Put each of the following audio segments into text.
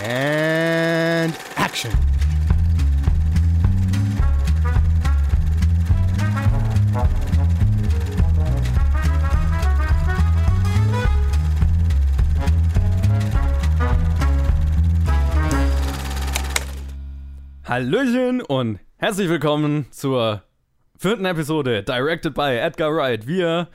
And action. Hallöchen und herzlich willkommen zur vierten Episode, directed by Edgar Wright. Wir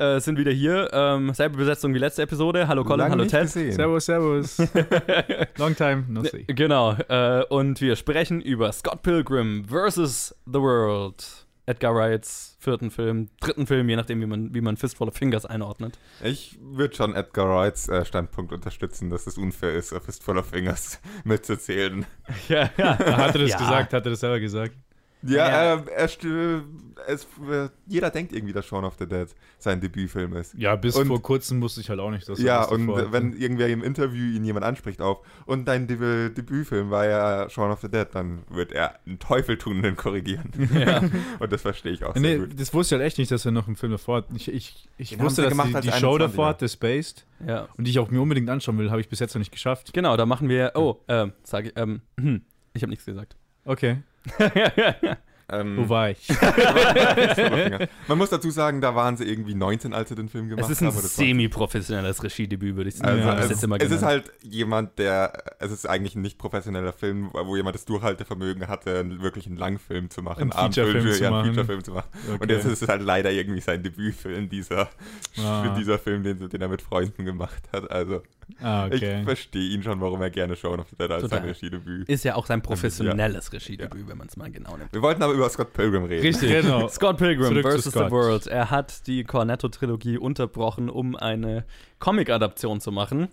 äh, sind wieder hier. Ähm, selbe Besetzung wie letzte Episode. Hallo Colin, Lange hallo Ted. gesehen. Servus, servus. Long time no see. Genau. Äh, und wir sprechen über Scott Pilgrim vs. The World. Edgar Wrights vierten Film, dritten Film, je nachdem, wie man, wie man Fistful of Fingers einordnet. Ich würde schon Edgar Wrights äh, Standpunkt unterstützen, dass es unfair ist, Fistful of Fingers mitzuzählen. Ja, ja. Hat er das Ja. gesagt? Hat er das selber gesagt? Ja, Ja. ähm, er st- es, äh, jeder denkt irgendwie, dass Shaun of the Dead sein Debütfilm ist. Ja, bis Und- vor kurzem wusste ich halt auch nicht, dass er Ja, das und davor äh, wenn irgendwer im Interview ihn jemand anspricht auf und dein Deb Debütfilm war ja Shaun of the Dead, dann wird er einen Teufel tun und ihn korrigieren. Ja. Und das verstehe ich auch sehr Nee, gut. das wusste ich halt echt nicht, dass er noch einen Film davor hat. Ich, ich, ich Den wusste, dass gemacht die, die Show 21er. davor hat, The Spaced, ja. und die ich auch mir unbedingt anschauen will, habe ich bis jetzt noch nicht geschafft. Genau, da machen wir. Oh, ähm, sage ich. Ähm, hm, ich habe nichts gesagt. Okay, yeah, yeah, yeah. Ähm, wo war ich? Man muss dazu sagen, da waren sie irgendwie 19, als sie den Film gemacht es ist ein haben. oder 20. semi-professionelles Regiedebüt, würde ich sagen. Also Ja, es, jetzt immer es ist halt jemand, der, es ist eigentlich ein nicht professioneller Film, wo jemand das Durchhaltevermögen hatte, einen- wirklich einen Langfilm zu machen, Einen Featurefilm für- zu ja, einen machen. Featurefilm zu machen. Und Okay. jetzt ist es halt leider irgendwie sein Debütfilm, dieser, Ah. dieser Film, den, den er mit Freunden gemacht hat. Also Ah, okay. ich verstehe ihn schon, warum er gerne Shaun of the Dead als Total. sein Regiedebüt. Ist ja auch sein professionelles Regiedebüt, wenn man es mal genau nimmt. Wir wollten aber über Scott Pilgrim reden. Richtig. Genau. Scott Pilgrim Zurück zu vs. The Scott. World. Er hat die Cornetto-Trilogie unterbrochen, um eine Comic-Adaption zu machen.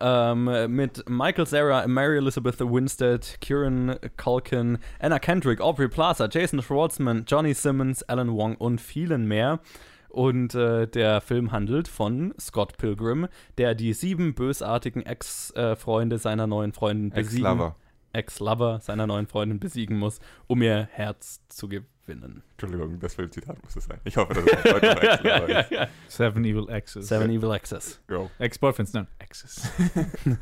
Ähm, mit Michael Cera, Mary Elizabeth Winstead, Kieran Culkin, Anna Kendrick, Aubrey Plaza, Jason Schwartzman, Johnny Simmons, Alan Wong und vielen mehr. Und äh, der Film handelt von Scott Pilgrim, der die sieben bösartigen Ex-Freunde seiner neuen Freundin besiegen. Ex-Lover. Ex-Lover seiner neuen Freundin besiegen muss, um ihr Herz zu gewinnen. Entschuldigung, das Filmzitat muss es sein. Ich hoffe, dass es noch Ex-Lover ist. Seven Evil Exes. Seven Evil Access. Go. Ex-Boyfriends, nein, Exes.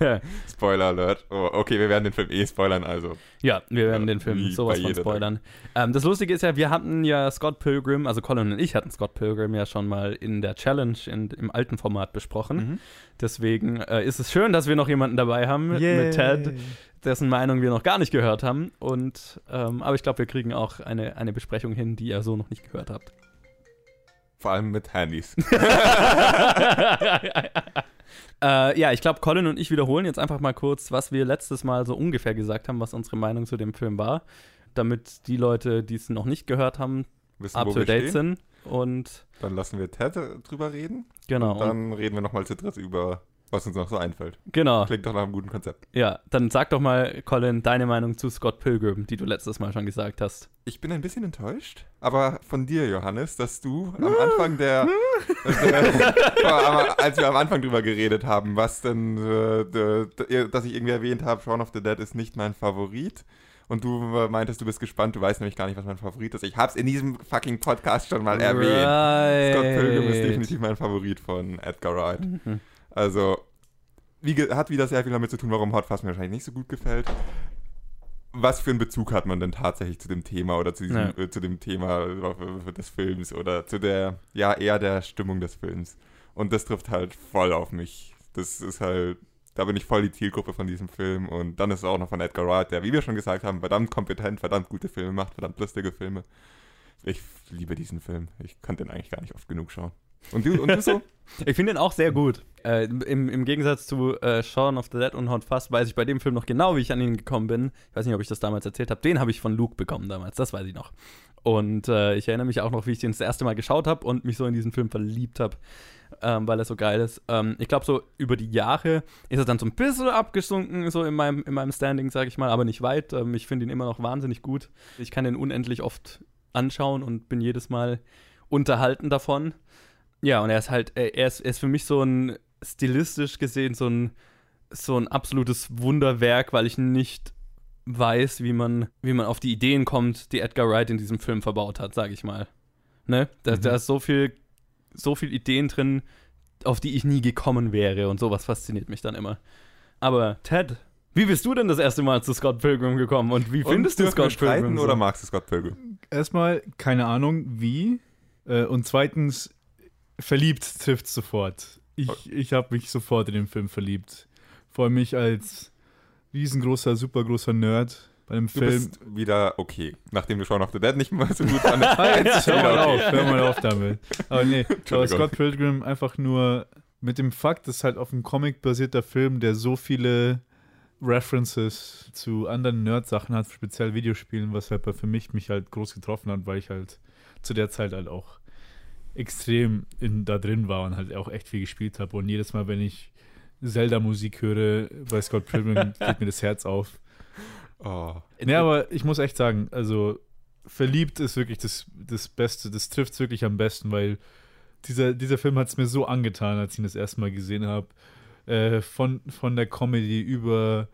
Spoiler Alert. Oh, okay, wir werden den Film eh spoilern, also. ja, wir werden Ja, den Film sowas von spoilern. Ähm, das Lustige ist ja, wir hatten ja Scott Pilgrim, also Colin und ich hatten Scott Pilgrim ja schon mal in der Challenge in, im alten Format besprochen. Mhm. Deswegen äh, ist es schön, dass wir noch jemanden dabei haben mit, mit Ted, dessen Meinung wir noch gar nicht gehört haben. Und ähm, aber ich glaube, wir kriegen auch eine, eine Besprechung hin, die ihr so noch nicht gehört habt. Vor allem mit Handys. äh, ja, ich glaube, Colin und ich wiederholen jetzt einfach mal kurz, was wir letztes Mal so ungefähr gesagt haben, was unsere Meinung zu dem Film war, damit die Leute, die es noch nicht gehört haben, Wissen, up wo to wir date sind. Und Dann lassen wir Ted drüber reden. genau, Und dann reden wir nochmal zu dritt über, was uns noch so einfällt. genau, Klingt doch nach einem guten Konzept. ja, dann sag doch mal, Colin, deine Meinung zu Scott Pilgrim, die du letztes Mal schon gesagt hast. Ich bin ein bisschen enttäuscht, aber von dir, Johannes, dass du am Anfang der, aber als wir am Anfang drüber geredet haben, was denn, äh, d- dass ich irgendwie erwähnt habe, Shaun of the Dead ist nicht mein Favorit. Und du äh, meintest, du bist gespannt, du weißt nämlich gar nicht, was mein Favorit ist. Ich hab's in diesem fucking Podcast schon mal erwähnt. Right. Scott Pilgrim ist definitiv mein Favorit von Edgar Wright. Mhm. Also, wie, hat wieder sehr viel damit zu tun, warum Hot Fuzz mir wahrscheinlich nicht so gut gefällt. Was für einen Bezug hat man denn tatsächlich zu dem Thema oder zu, diesem, Ja. äh, zu dem Thema des Films oder zu der, ja, eher der Stimmung des Films? Und das trifft halt voll auf mich. Das ist halt, da bin ich voll die Zielgruppe von diesem Film und dann ist es auch noch von Edgar Wright, der, wie wir schon gesagt haben, verdammt kompetent, verdammt gute Filme macht, verdammt lustige Filme. Ich liebe diesen Film. Ich kann den eigentlich gar nicht oft genug schauen. Und du, und du so? Ich finde ihn auch sehr gut. Äh, im, Im Gegensatz zu äh, Shaun of the Dead und Hot Fuzz weiß ich bei dem Film noch genau, wie ich an ihn gekommen bin. Ich weiß nicht, ob ich das damals erzählt habe. Den habe ich von Luke bekommen damals, das weiß ich noch. Und äh, ich erinnere mich auch noch, wie ich den das erste Mal geschaut habe und mich so in diesen Film verliebt habe, ähm, weil er so geil ist. Ähm, ich glaube, so über die Jahre ist er dann so ein bisschen abgesunken, so in meinem, in meinem Standing, sage ich mal, aber nicht weit. Ähm, ich finde ihn immer noch wahnsinnig gut. Ich kann den unendlich oft anschauen und bin jedes Mal unterhalten davon. Ja, und er ist halt, er er ist, er ist für mich so ein stilistisch gesehen so ein, so ein absolutes Wunderwerk, weil ich nicht weiß, wie man, wie man auf die Ideen kommt, die Edgar Wright in diesem Film verbaut hat, sage ich mal. Ne? Da, Mhm. da ist so viel, so viel Ideen drin, auf die ich nie gekommen wäre und sowas fasziniert mich dann immer. Aber Ted, Wie bist du denn das erste Mal zu Scott Pilgrim gekommen und wie findest du dürfen wir Scott Pilgrim? so? oder magst du Scott Pilgrim? Erstmal, keine Ahnung, wie. Äh, und zweitens, verliebt trifft sofort. Ich, ich habe mich sofort in den Film verliebt. Vor allem mich als riesengroßer, supergroßer Nerd bei dem Du Film. bist wieder okay, nachdem du Shaun of the Dead nicht mal so gut fandest. Ah, jetzt hör mal okay. auf, hör mal auf damit. Aber nee, aber. Scott Pilgrim einfach nur mit dem Fakt, dass halt auf einem Comic basierter Film, der so viele References zu anderen Nerd-Sachen hat, speziell Videospielen, was halt bei- für mich mich halt groß getroffen hat, weil ich halt zu der Zeit halt auch extrem in, da drin war und halt auch echt viel gespielt habe. Und jedes Mal, wenn ich Zelda-Musik höre bei Scott Pilgrim, geht mir das Herz auf. Oh. Ja, aber ich muss echt sagen, also verliebt ist wirklich das, das Beste, das trifft es wirklich am besten, weil dieser, dieser Film hat es mir so angetan, als ich ihn das erste Mal gesehen habe. Äh, von, von der Comedy über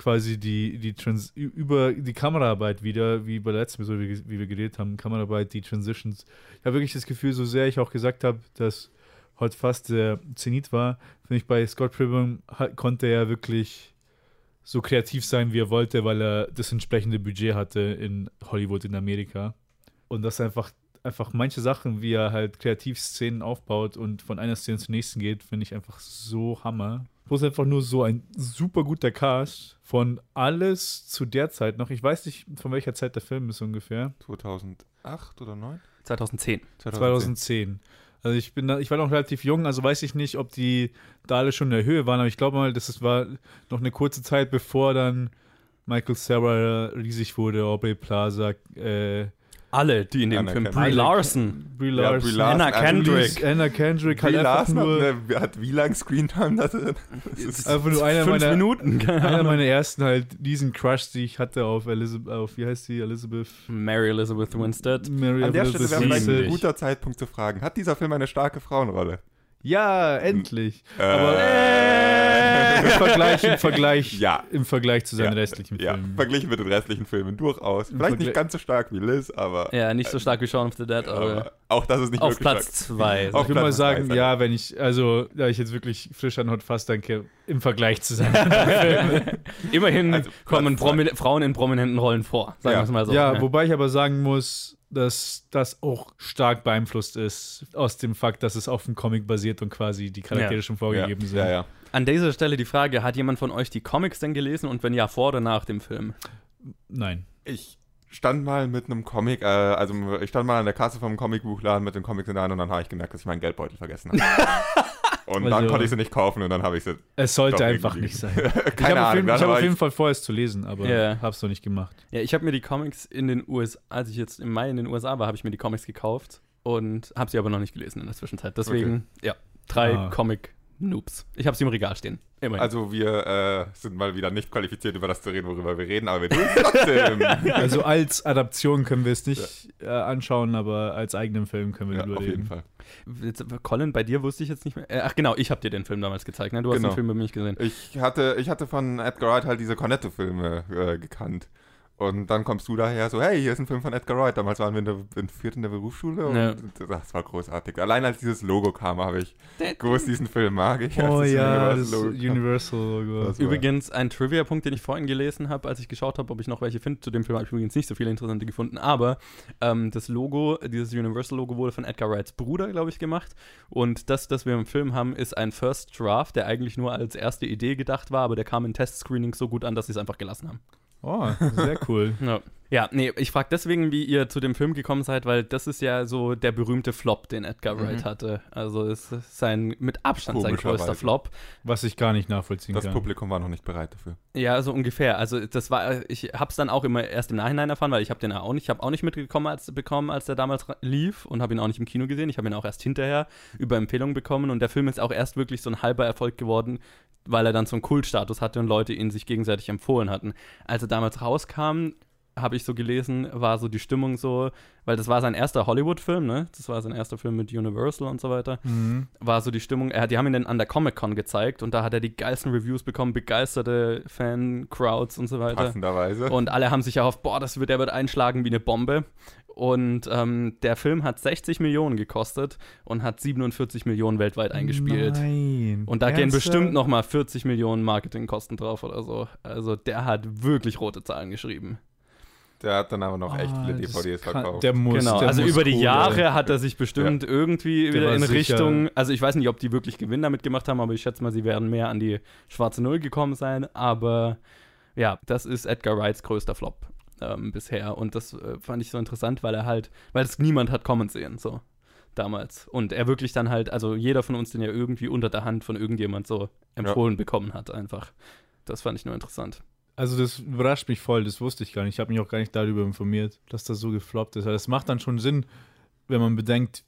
quasi die, die Trans über die Kameraarbeit wieder, wie bei der letzten Episode, wie, wir geredet haben, Kameraarbeit, die Transitions. Ich habe wirklich das Gefühl, so sehr ich auch gesagt habe, dass heute fast der Zenit war, finde ich bei Scott Pilgrim konnte er wirklich so kreativ sein, wie er wollte, weil er das entsprechende Budget hatte in Hollywood in Amerika. Und das einfach, einfach manche Sachen, wie er halt kreativ Szenen aufbaut und von einer Szene zur nächsten geht, finde ich einfach so Hammer. Plus einfach nur so ein super guter Cast von alles zu der Zeit noch. Ich weiß nicht, von welcher Zeit der Film ist ungefähr. 2008 oder 9? 2010. 2010. Also ich bin da, ich war noch relativ jung, also weiß ich nicht, ob die da alle schon in der Höhe waren, aber ich glaube mal, das war noch eine kurze Zeit, bevor dann Michael Sarah riesig wurde, Aubrey Plaza, äh, Alle, die in dem Anerkennen. Film. Brie. Larson. Brie Ja, Larson, Brie Larson, Anna also Kendrick. Anna Kendrick Brie einfach Larson hat, nur, eine, hat wie lang Screentime? Das ist einfach nur einer Fünf meiner, Minuten. einer meiner ersten halt diesen Crush, die ich hatte auf Elizabeth, auf wie heißt sie, Elizabeth? Mary Elizabeth Winstead. Mary An der Stelle wäre vielleicht ein guter Zeitpunkt zu fragen, hat dieser Film eine starke Frauenrolle? Ja, endlich. Äh, Im Vergleich, im Vergleich, Ja. im Vergleich zu seinen Ja, restlichen Ja, Filmen. verglichen mit den restlichen Filmen durchaus. Im Vielleicht nicht ganz so stark wie Liz, aber, Ja, nicht so stark wie Shaun of the Dead, aber aber auch das ist nicht auf Platz stark. zwei. Auf Ich würde mal sagen, drei, ja, wenn ich, also, da ich jetzt wirklich frisch an Hot Fast denke, im Vergleich zu seinen Filmen. Immerhin Also, kommen zwei. Frauen in prominenten Rollen vor, sagen Ja. wir es mal so. ja, wobei ich aber sagen muss, dass das auch stark beeinflusst ist aus dem Fakt, dass es auf dem Comic basiert und quasi die Charaktere Ja. schon Ja, vorgegeben sind. ja, ja. An dieser Stelle die Frage, hat jemand von euch die Comics denn gelesen und wenn ja, vor oder nach dem Film? Nein. Ich stand mal mit einem Comic, äh, also ich stand mal an der Kasse vom Comicbuchladen mit den Comics in der Hand und dann habe ich gemerkt, dass ich meinen Geldbeutel vergessen habe. und dann Also- konnte ich sie nicht kaufen und dann habe ich sie. Es sollte einfach nicht sein. Ich habe Keine auf, dann ich hab auf jeden Fall vor, es zu lesen, aber Ja. habe es noch nicht gemacht. Ja, ich habe mir die Comics in den USA, als ich jetzt im Mai in den USA war, habe ich mir die Comics gekauft und habe sie aber noch nicht gelesen in der Zwischenzeit. Deswegen, ja, drei Ah. Comic-Noobs. Ich habe sie im Regal stehen. Immerhin. Also wir äh, sind mal wieder nicht qualifiziert, über das zu reden, worüber wir reden, aber wir tun es trotzdem. Also als Adaption können wir es nicht äh, anschauen, aber als eigenen Film können wir ja, drüber auf jeden. Fall. Jetzt, Colin, bei dir wusste ich jetzt nicht mehr. Äh, ach genau, ich habe dir den Film damals gezeigt, ne? Du hast Genau. den Film bei mir nicht gesehen. Ich hatte, ich hatte von Edgar Wright halt diese Cornetto-Filme äh, gekannt. Und dann kommst du daher so, hey, hier ist ein Film von Edgar Wright. Damals waren wir in der, in der vierten der Berufsschule und Ja. das war großartig. Allein als dieses Logo kam, habe ich gewusst, diesen Film mag ich. Oh ja, das Universal-Logo war- Übrigens ein Trivia-Punkt, den ich vorhin gelesen habe, als ich geschaut habe, ob ich noch welche finde. Zu dem Film habe ich übrigens nicht so viele interessante gefunden, aber ähm, das Logo, dieses Universal-Logo wurde von Edgar Wrights Bruder, glaube ich, gemacht. Und das, das wir im Film haben, ist ein First Draft, der eigentlich nur als erste Idee gedacht war, aber der kam in Testscreenings so gut an, dass sie es einfach gelassen haben. Oh, sehr cool. Ja, ja nee, ich frage deswegen, wie ihr zu dem Film gekommen seid, weil das ist ja so der berühmte Flop, den Edgar Mhm. Wright hatte. Also es ist sein, mit Abstand sein größter. Flop. Was ich gar nicht nachvollziehen Das kann. Publikum war noch nicht bereit dafür. Ja, so ungefähr. Also das war, ich habe es dann auch immer erst im Nachhinein erfahren, weil ich habe den auch nicht, ich habe auch nicht mitbekommen, als bekommen, als der damals lief und habe ihn auch nicht im Kino gesehen. Ich habe ihn auch erst hinterher über Empfehlungen bekommen und der Film ist auch erst wirklich so ein halber Erfolg geworden, weil er dann so einen Kultstatus hatte und Leute ihn sich gegenseitig empfohlen hatten. Als er damals rauskam, habe ich so gelesen, war so die Stimmung so, weil das war sein erster Hollywood-Film, ne? Das war sein erster Film mit Universal und so weiter Mhm. war so die Stimmung, er, die haben ihn dann an der Comic-Con gezeigt und da hat er die geilsten Reviews bekommen, begeisterte Fan-Crowds und so weiter. Passenderweise. Und alle haben sich erhofft, boah, das wird, der wird einschlagen wie eine Bombe. Und ähm, der Film hat 60 Millionen gekostet und hat 47 Millionen weltweit eingespielt. Nein. Und da gehen Ernsthaft? bestimmt noch mal 40 Millionen Marketingkosten drauf oder so. Also der hat wirklich rote Zahlen geschrieben. Der hat dann aber noch echt Ah, viele DVDs kann- verkauft. Der muss, genau, der also muss über die Kohle- Jahre hat er sich bestimmt irgendwie Der wieder in sicher- Richtung, also ich weiß nicht, ob die wirklich Gewinn damit gemacht haben, aber ich schätze mal, sie werden mehr an die schwarze Null gekommen sein. Aber ja, das ist Edgar Wrights größter Flop ähm, bisher. Und das äh, fand ich so interessant, weil er halt, weil es niemand hat kommen sehen, so damals. Und er wirklich dann halt, also jeder von uns den ja irgendwie unter der Hand von irgendjemand so empfohlen bekommen hat, einfach. Das fand ich nur interessant. Also das überrascht mich voll, das wusste ich gar nicht. Ich habe mich auch gar nicht darüber informiert, dass das so gefloppt ist. Aber das macht dann schon Sinn, wenn man bedenkt,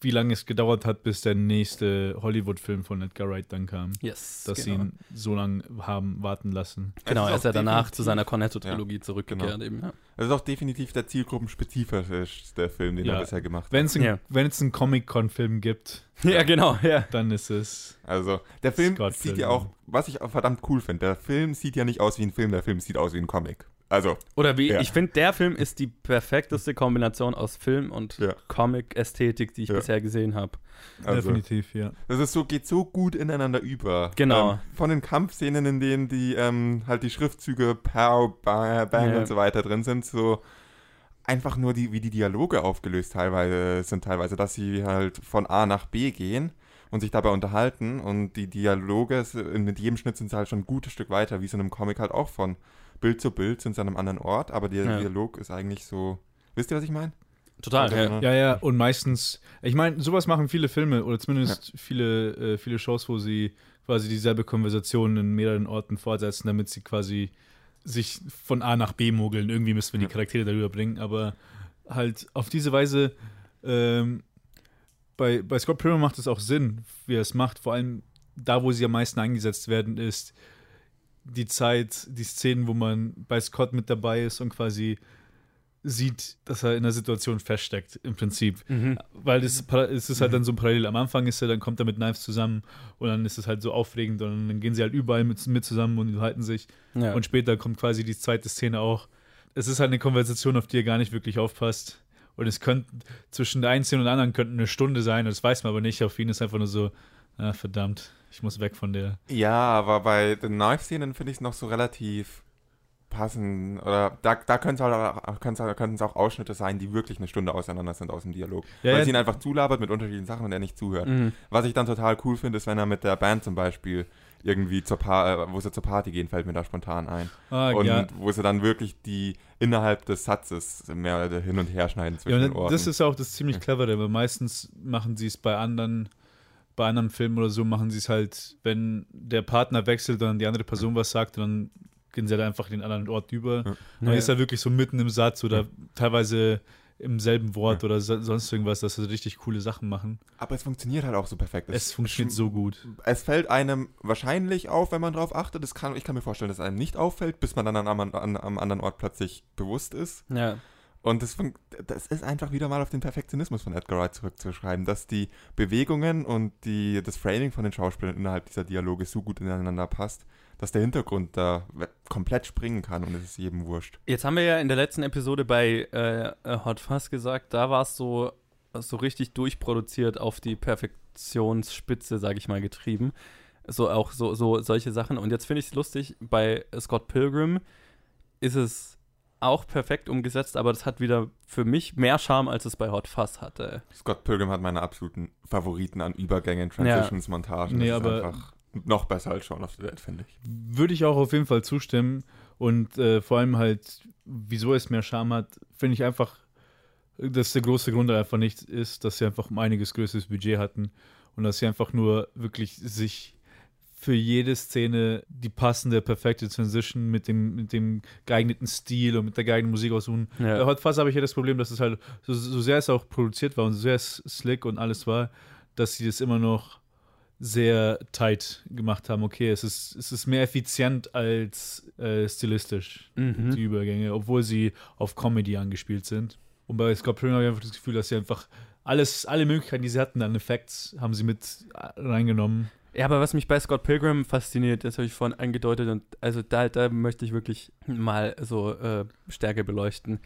wie lange es gedauert hat, bis der nächste Hollywood-Film von Edgar Wright dann kam. Yes. Dass sie genau. ihn so lange haben warten lassen. Genau, Es er ist ja danach zu seiner Cornetto-Trilogie zurückgekehrt genau. eben. Ja. Das ist auch definitiv der zielgruppenspezifischste Film, den Ja. er bisher gemacht hat. Wenn es einen, Ja. es Comic-Con-Film gibt, ja, genau, ja. dann ist es. Also, der Film Scott sieht Pilgrim. ja auch, was ich auch verdammt cool finde, der Film sieht ja nicht aus wie ein Film, der Film sieht aus wie ein Comic. Also, Oder wie, Ja. ich finde, der Film ist die perfekteste Kombination aus Film und Ja. Comic-Ästhetik, die ich Ja. bisher gesehen habe. also Definitiv, ja. das ist so, geht so gut ineinander über. Genau. Ähm, von den Kampfszenen, in denen die ähm, halt die Schriftzüge Pow, Bang, Bang Ja. und so weiter drin sind, so einfach nur die, wie die Dialoge aufgelöst teilweise sind, teilweise, dass sie halt von A nach B gehen und sich dabei unterhalten und die Dialoge, mit jedem Schnitt sind sie halt schon ein gutes Stück weiter, wie so in einem Comic halt auch von Bild zu Bild sind sie an einem anderen Ort, aber der Ja. Dialog ist eigentlich so, wisst ihr, was ich meine? Total, Ja, ja. genau. Ja, ja, und meistens, ich meine, sowas machen viele Filme oder zumindest viele, äh, viele Shows, wo sie quasi dieselbe Konversation in mehreren Orten fortsetzen, damit sie quasi sich von A nach B mogeln. Irgendwie müssen wir die Ja. Charaktere darüber bringen, aber halt auf diese Weise, ähm, bei, bei Scott Pilgrim macht es auch Sinn, wie er es macht. Vor allem da, wo sie am meisten eingesetzt werden, ist die Zeit, die Szenen, wo man bei Scott mit dabei ist und quasi sieht, dass er in einer Situation feststeckt, im Prinzip. Mhm. Weil es, es ist halt dann so parallel. Am Anfang ist er, dann kommt er mit Knives zusammen und dann ist es halt so aufregend und dann gehen sie halt überall mit, mit zusammen und unterhalten sich. ja. Und später kommt quasi die zweite Szene auch. Es ist halt eine Konversation, auf die er gar nicht wirklich aufpasst. Und es könnte zwischen der einen Szene und der anderen könnte eine Stunde sein, das weiß man aber nicht. Auf ihn ist einfach nur so, ah, verdammt, ich muss weg von der. Ja, aber bei den Knife-Szenen finde ich es noch so relativ passend. Oder da, da könnten es halt, können's halt- können's auch Ausschnitte sein, die wirklich eine Stunde auseinander sind aus dem Dialog. Ja, Weil ja. sie ihn einfach zulabert mit unterschiedlichen Sachen und er nicht zuhört. Mhm. Was ich dann total cool finde, ist, wenn er mit der Band zum Beispiel irgendwie zur pa äh, wo sie zur Party gehen, fällt mir da spontan ein. Ah, und ja. wo sie dann wirklich die innerhalb des Satzes mehr hin und her schneiden Ja, zwischen den und Orten. das ist auch das ziemlich clevere, weil meistens machen sie es bei anderen, bei anderen Filmen oder so, machen sie es halt, wenn der Partner wechselt und dann die andere Person was sagt, dann gehen sie halt einfach in den anderen Ort über. Ja. Dann Ja. ist er wirklich so mitten im Satz oder Ja. teilweise im selben Wort oder so, sonst irgendwas, dass sie richtig coole Sachen machen. aber es funktioniert halt auch so perfekt. Es funktioniert so gut. es fällt einem wahrscheinlich auf, wenn man drauf achtet. Das kann, ich kann mir vorstellen, dass es einem nicht auffällt, bis man dann am, an, am anderen Ort plötzlich bewusst ist. ja. Und das, das ist einfach wieder mal auf den Perfektionismus von Edgar Wright zurückzuschreiben, dass die Bewegungen und die, das Framing von den Schauspielern innerhalb dieser Dialoge so gut ineinander passt, dass der Hintergrund da komplett springen kann und es ist jedem wurscht. Jetzt haben wir ja in der letzten Episode bei äh, Hot Fuzz gesagt, da war es so, so richtig durchproduziert auf die Perfektionsspitze, sage ich mal, getrieben. So auch so, so solche Sachen. Und jetzt finde ich es lustig, bei Scott Pilgrim ist es auch perfekt umgesetzt, aber das hat wieder für mich mehr Charme, als es bei Hot Fuzz hatte. Scott Pilgrim hat meine absoluten Favoriten an Übergängen, Transitions, Montagen. Nee, das ist aber- einfach noch besser als Shaun of the Dead, finde ich. Würde ich auch auf jeden Fall zustimmen. Und äh, vor allem halt, wieso es mehr Charme hat, finde ich einfach, dass der große Grund einfach nicht ist, dass sie einfach um einiges größeres Budget hatten und dass sie einfach nur wirklich sich für jede Szene die passende, perfekte Transition mit dem, mit dem geeigneten Stil und mit der geeigneten Musik aussuchen. Ja. Hot Fuzz habe ich ja das Problem, dass es halt, so, so sehr es auch produziert war und so sehr es slick und alles war, dass sie das immer noch sehr tight gemacht haben. Okay, es ist, es ist mehr effizient als äh, stilistisch, Mhm. die Übergänge, obwohl sie auf Comedy angespielt sind. Und bei Scott Pilgrim habe ich einfach das Gefühl, dass sie einfach alles, alle Möglichkeiten, die sie hatten an Effekts, haben sie mit äh, reingenommen. Ja, aber was mich bei Scott Pilgrim fasziniert, das habe ich vorhin angedeutet und also da, da möchte ich wirklich mal so äh, stärker beleuchten.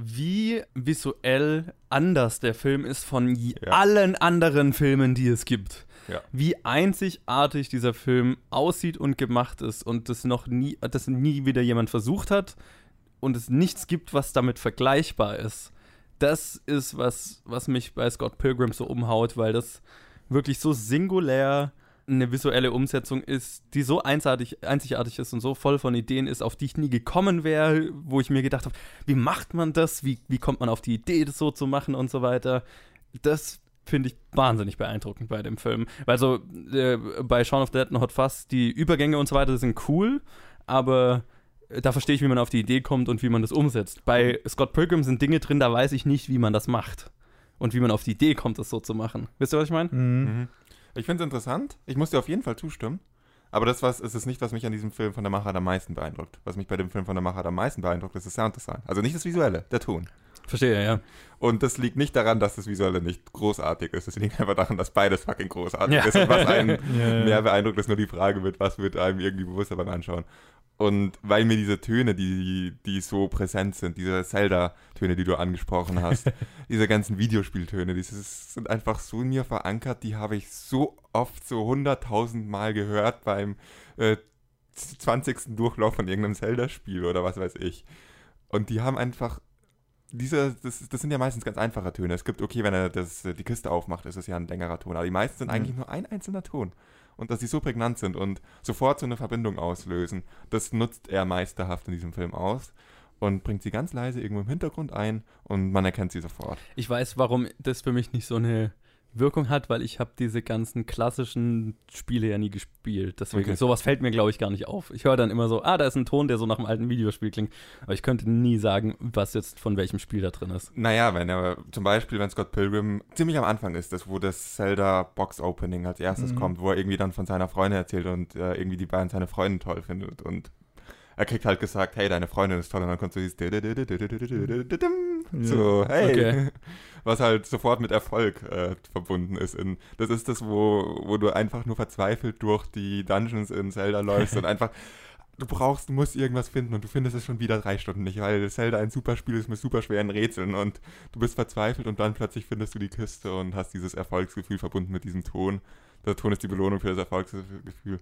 wie visuell anders der Film ist von Ja. allen anderen Filmen, die es gibt. Ja. Wie einzigartig dieser Film aussieht und gemacht ist und das noch nie, das nie wieder jemand versucht hat und es nichts gibt, was damit vergleichbar ist. Das ist was, was mich bei Scott Pilgrim so umhaut, weil das wirklich so singulär eine visuelle Umsetzung ist, die so einzigartig, einzigartig ist und so voll von Ideen ist, auf die ich nie gekommen wäre, wo ich mir gedacht habe, wie macht man das? Wie, wie kommt man auf die Idee, das so zu machen und so weiter? Das finde ich wahnsinnig beeindruckend bei dem Film. Weil so äh, bei Shaun of the Dead und Hot Fuzz, die Übergänge und so weiter sind cool, aber äh, da verstehe ich, wie man auf die Idee kommt und wie man das umsetzt. Bei Scott Pilgrim sind Dinge drin, da weiß ich nicht, wie man das macht. Und wie man auf die Idee kommt, das so zu machen. Wisst ihr, was ich meine? Mhm. Ich finde es interessant. Ich muss dir auf jeden Fall zustimmen. Aber das was, ist es nicht, was mich an diesem Film von der Machart am meisten beeindruckt. Was mich bei dem Film von der Machart am meisten beeindruckt, ist das Sounddesign. Also nicht das Visuelle, der Ton. Verstehe, ja. Und das liegt nicht daran, dass das Visuelle nicht großartig ist. Es liegt einfach daran, dass beides fucking großartig Ja. ist. Und was einen Ja. mehr beeindruckt, ist nur die Frage mit, was wird einem irgendwie bewusster beim Anschauen. Und weil mir diese Töne, die, die so präsent sind, diese Zelda-Töne, die du angesprochen hast, diese ganzen Videospieltöne, die sind einfach so in mir verankert, die habe ich so oft, so hunderttausend Mal gehört beim äh, 20. Durchlauf von irgendeinem Zelda-Spiel oder was weiß ich. Und die haben einfach diese, das, das sind ja meistens ganz einfache Töne. Es gibt, okay, wenn er das, die Kiste aufmacht, ist es ja ein längerer Ton. Aber die meisten sind Mhm. eigentlich nur ein einzelner Ton. Und dass die so prägnant sind und sofort so eine Verbindung auslösen, das nutzt er meisterhaft in diesem Film aus und bringt sie ganz leise irgendwo im Hintergrund ein und man erkennt sie sofort. Ich weiß, warum das für mich nicht so eine Wirkung hat, weil ich habe diese ganzen klassischen Spiele ja nie gespielt. Deswegen, Okay. sowas fällt mir, glaube ich, gar nicht auf. Ich höre dann immer so, ah, da ist ein Ton, der so nach einem alten Videospiel klingt. Aber ich könnte nie sagen, was jetzt von welchem Spiel da drin ist. Naja, wenn er zum Beispiel, wenn Scott Pilgrim ziemlich am Anfang ist, das, wo das Zelda Box Opening als erstes Mhm. kommt, wo er irgendwie dann von seiner Freundin erzählt und äh, irgendwie die beiden seine Freundin toll findet und er kriegt halt gesagt, hey, deine Freundin ist toll und dann kommt so dieses so, hey, Okay. Was halt sofort mit Erfolg äh, verbunden ist. In, das ist das, wo, wo du einfach nur verzweifelt durch die Dungeons in Zelda läufst und einfach du brauchst, du musst irgendwas finden und du findest es schon wieder drei Stunden nicht, weil Zelda ein super Spiel ist mit super schweren Rätseln und du bist verzweifelt und dann plötzlich findest du die Kiste und hast dieses Erfolgsgefühl verbunden mit diesem Ton. Der Ton ist die Belohnung für das Erfolgsgefühl.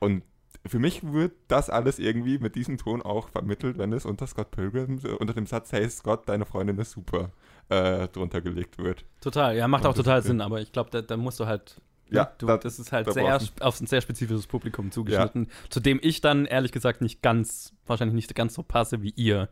Und für mich wird das alles irgendwie mit diesem Ton auch vermittelt, wenn es unter Scott Pilgrim, äh, unter dem Satz, hey Scott, deine Freundin ist super, äh, drunter gelegt wird. Total, ja, macht Und auch total Sinn, aber ich glaube, da, da musst du halt. Ja, du, da- das ist halt da sehr auf ein sehr spezifisches Publikum zugeschnitten, zu dem ich dann ehrlich gesagt nicht ganz, wahrscheinlich nicht ganz so passe wie ihr.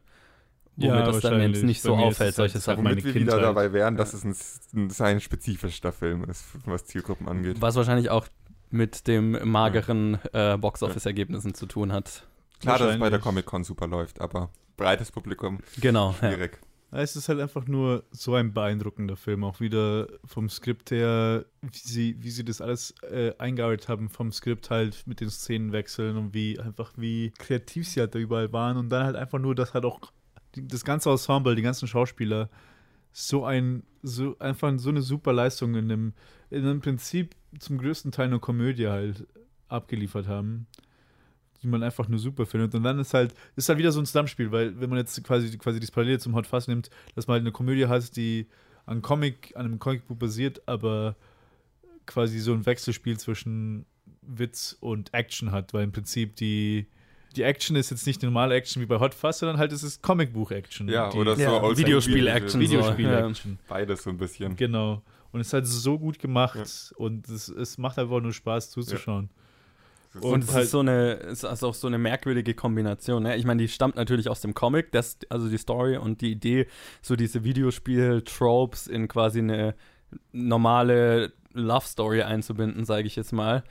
Wo Ja, mir das dann jetzt nicht Bei so auffällt, es solche halt Sachen. meine Womit wir wieder Kindheit. dabei wären, dass Ja. es ein, ein, ein spezifischer Film ist, was Zielgruppen angeht. Was wahrscheinlich auch mit dem mageren äh, Box-Office-Ergebnissen zu tun hat. Klar, dass es bei der. Comic-Con super läuft, aber breites Publikum, Genau. Schwierig. Ja, Es ist halt einfach nur so ein beeindruckender Film, auch wieder vom Skript her, wie sie, wie sie das alles äh, eingearbeitet haben, vom Skript halt mit den Szenenwechseln und wie einfach wie kreativ sie halt da überall waren und dann halt einfach nur, dass halt auch die, das ganze Ensemble, die ganzen Schauspieler so ein, so einfach so eine super Leistung in einem, in einem Prinzip zum größten Teil eine Komödie halt abgeliefert haben die man einfach nur super findet. Und dann ist halt, ist halt wieder so ein Slump-Spiel, weil wenn man jetzt quasi, quasi das Parallel zum Hot Fuzz nimmt, dass man halt eine Komödie hat, die an Comic, an einem Comicbuch basiert, aber quasi so ein Wechselspiel zwischen Witz und Action hat, weil im Prinzip die, die Action ist jetzt nicht die normale Action wie bei Hot Fuzz, sondern halt es ist Comicbuch-Action. Ja, die oder so Ja, Videospiel-Action. Videospiel-Action. Beides so ein bisschen. Genau. Und es ist halt so gut gemacht Ja. und es, es macht einfach nur Spaß zuzuschauen. Das Und Und es halt- ist so eine, es ist also auch so eine merkwürdige Kombination. Ne? Ich meine, die stammt natürlich aus dem Comic, das, also die Story und die Idee, so diese Videospiel-Tropes in quasi eine normale Love-Story einzubinden, sage ich jetzt mal.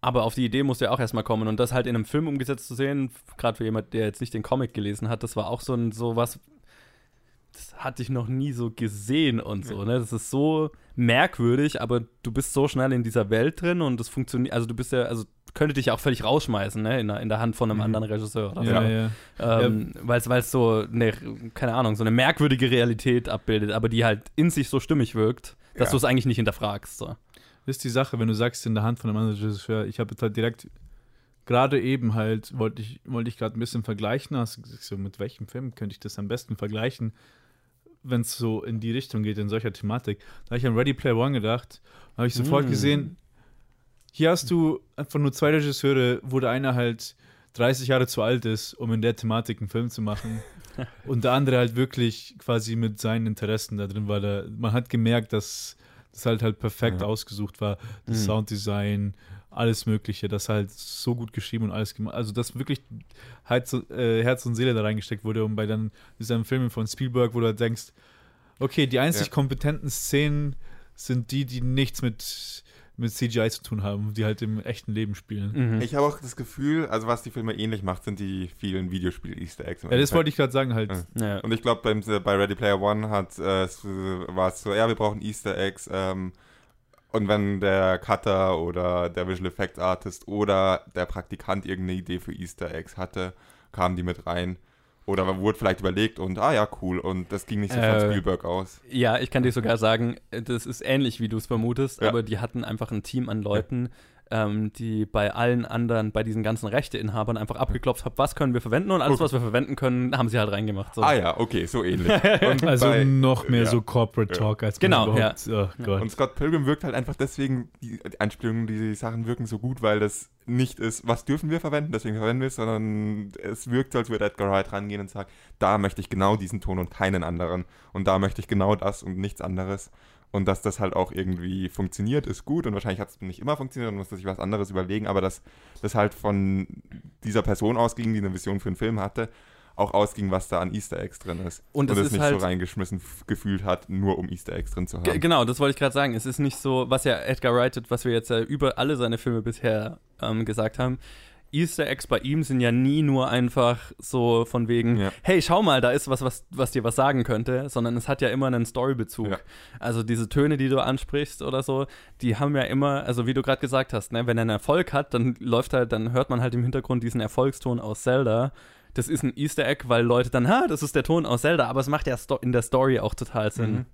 Aber auf die Idee muss ja auch erstmal kommen. Und das halt in einem Film umgesetzt zu sehen, gerade für jemand, der jetzt nicht den Comic gelesen hat, das war auch so ein so was, das hatte ich noch nie so gesehen und so, ne? Das ist so merkwürdig, aber du bist so schnell in dieser Welt drin und es funktioniert, also du bist ja, also könnte dich ja auch völlig rausschmeißen, ne? In der, in der Hand von einem Mhm. anderen Regisseur oder Ja, so. ja. Ähm, Weil es so eine, keine Ahnung, so eine merkwürdige Realität abbildet, aber die halt in sich so stimmig wirkt, dass Ja. du es eigentlich nicht hinterfragst. So. Das ist die Sache, wenn du sagst, in der Hand von einem anderen Regisseur, ich habe jetzt halt direkt, gerade eben halt, wollte ich, wollte ich gerade ein bisschen vergleichen, hast du gesagt, so, mit welchem Film könnte ich das am besten vergleichen? Wenn es so in die Richtung geht, in solcher Thematik. Da habe ich an Ready Player One gedacht, habe ich sofort Mm. gesehen, hier hast du einfach nur zwei Regisseure, wo der eine halt 30 Jahre zu alt ist, um in der Thematik einen Film zu machen. und der andere halt wirklich quasi mit seinen Interessen da drin war. Da, man hat gemerkt, dass das halt halt perfekt Ja. ausgesucht war. Das Mhm. Sounddesign, alles Mögliche, das halt so gut geschrieben und alles gemacht. Also, dass wirklich Herz, äh, Herz und Seele da reingesteckt wurde. Und bei dann diesen Filmen von Spielberg, wo du halt denkst, okay, die einzig Ja. kompetenten Szenen sind die, die nichts mit, mit CGI zu tun haben, die halt im echten Leben spielen. Mhm. Ich habe auch das Gefühl, also was die Filme ähnlich macht, sind die vielen Videospiel-Easter Eggs. Ja, das Endeffekt. wollte ich gerade sagen halt. Ja. ja. Und ich glaube, bei Ready Player One hat, äh, war es so, ja, wir brauchen Easter Eggs. Ähm, und wenn der Cutter oder der Visual Effects Artist oder der Praktikant irgendeine Idee für Easter Eggs hatte, kamen die mit rein. Oder man wurde vielleicht überlegt und, ah ja, cool. Und das ging nicht so Äh, von Spielberg aus. Ja, ich kann dir sogar sagen, äh, das ist ähnlich, wie du es vermutest, Ja. aber die hatten einfach ein Team an Leuten, ähm, die bei allen anderen, bei diesen ganzen Rechteinhabern einfach abgeklopft haben, was können wir verwenden und alles, Okay. was wir verwenden können, haben sie halt reingemacht. So. Ah ja, okay, so ähnlich. Und Also bei- noch mehr ja. so Corporate Ja. Talk als man Genau, überhaupt. Oh Gott. Und Scott Pilgrim wirkt halt einfach deswegen, die, die Einspielungen, die Sachen wirken so gut, weil das nicht ist, was dürfen wir verwenden, deswegen verwenden wir es, sondern es wirkt so, als würde Edgar Wright rangehen und sagen, da möchte ich genau diesen Ton und keinen anderen. Und da möchte ich genau das und nichts anderes. Und dass das halt auch irgendwie funktioniert, ist gut. Und wahrscheinlich hat es nicht immer funktioniert und musste sich was anderes überlegen, aber dass das halt von dieser Person ausging, die eine Vision für einen Film hatte, auch ausging, was da an Easter Eggs drin ist. Und das es ist nicht halt- so reingeschmissen gefühlt hat, nur um Easter Eggs drin zu haben. Genau, das wollte ich gerade sagen. Es ist nicht so, was ja Edgar Wright, was wir jetzt ja über alle seine Filme bisher ähm, gesagt haben. Easter Eggs bei ihm sind ja nie nur einfach so von wegen, Ja. hey, schau mal, da ist was, was, was dir was sagen könnte, sondern es hat ja immer einen Storybezug. Ja. Also diese Töne, die du ansprichst oder so, die haben ja immer, also wie du gerade gesagt hast, ne, wenn er einen Erfolg hat, dann läuft halt, dann hört man halt im Hintergrund diesen Erfolgston aus Zelda. Das ist ein Easter Egg, weil Leute dann, ha, das ist der Ton aus Zelda, aber es macht ja in der Story auch total Sinn. Mhm.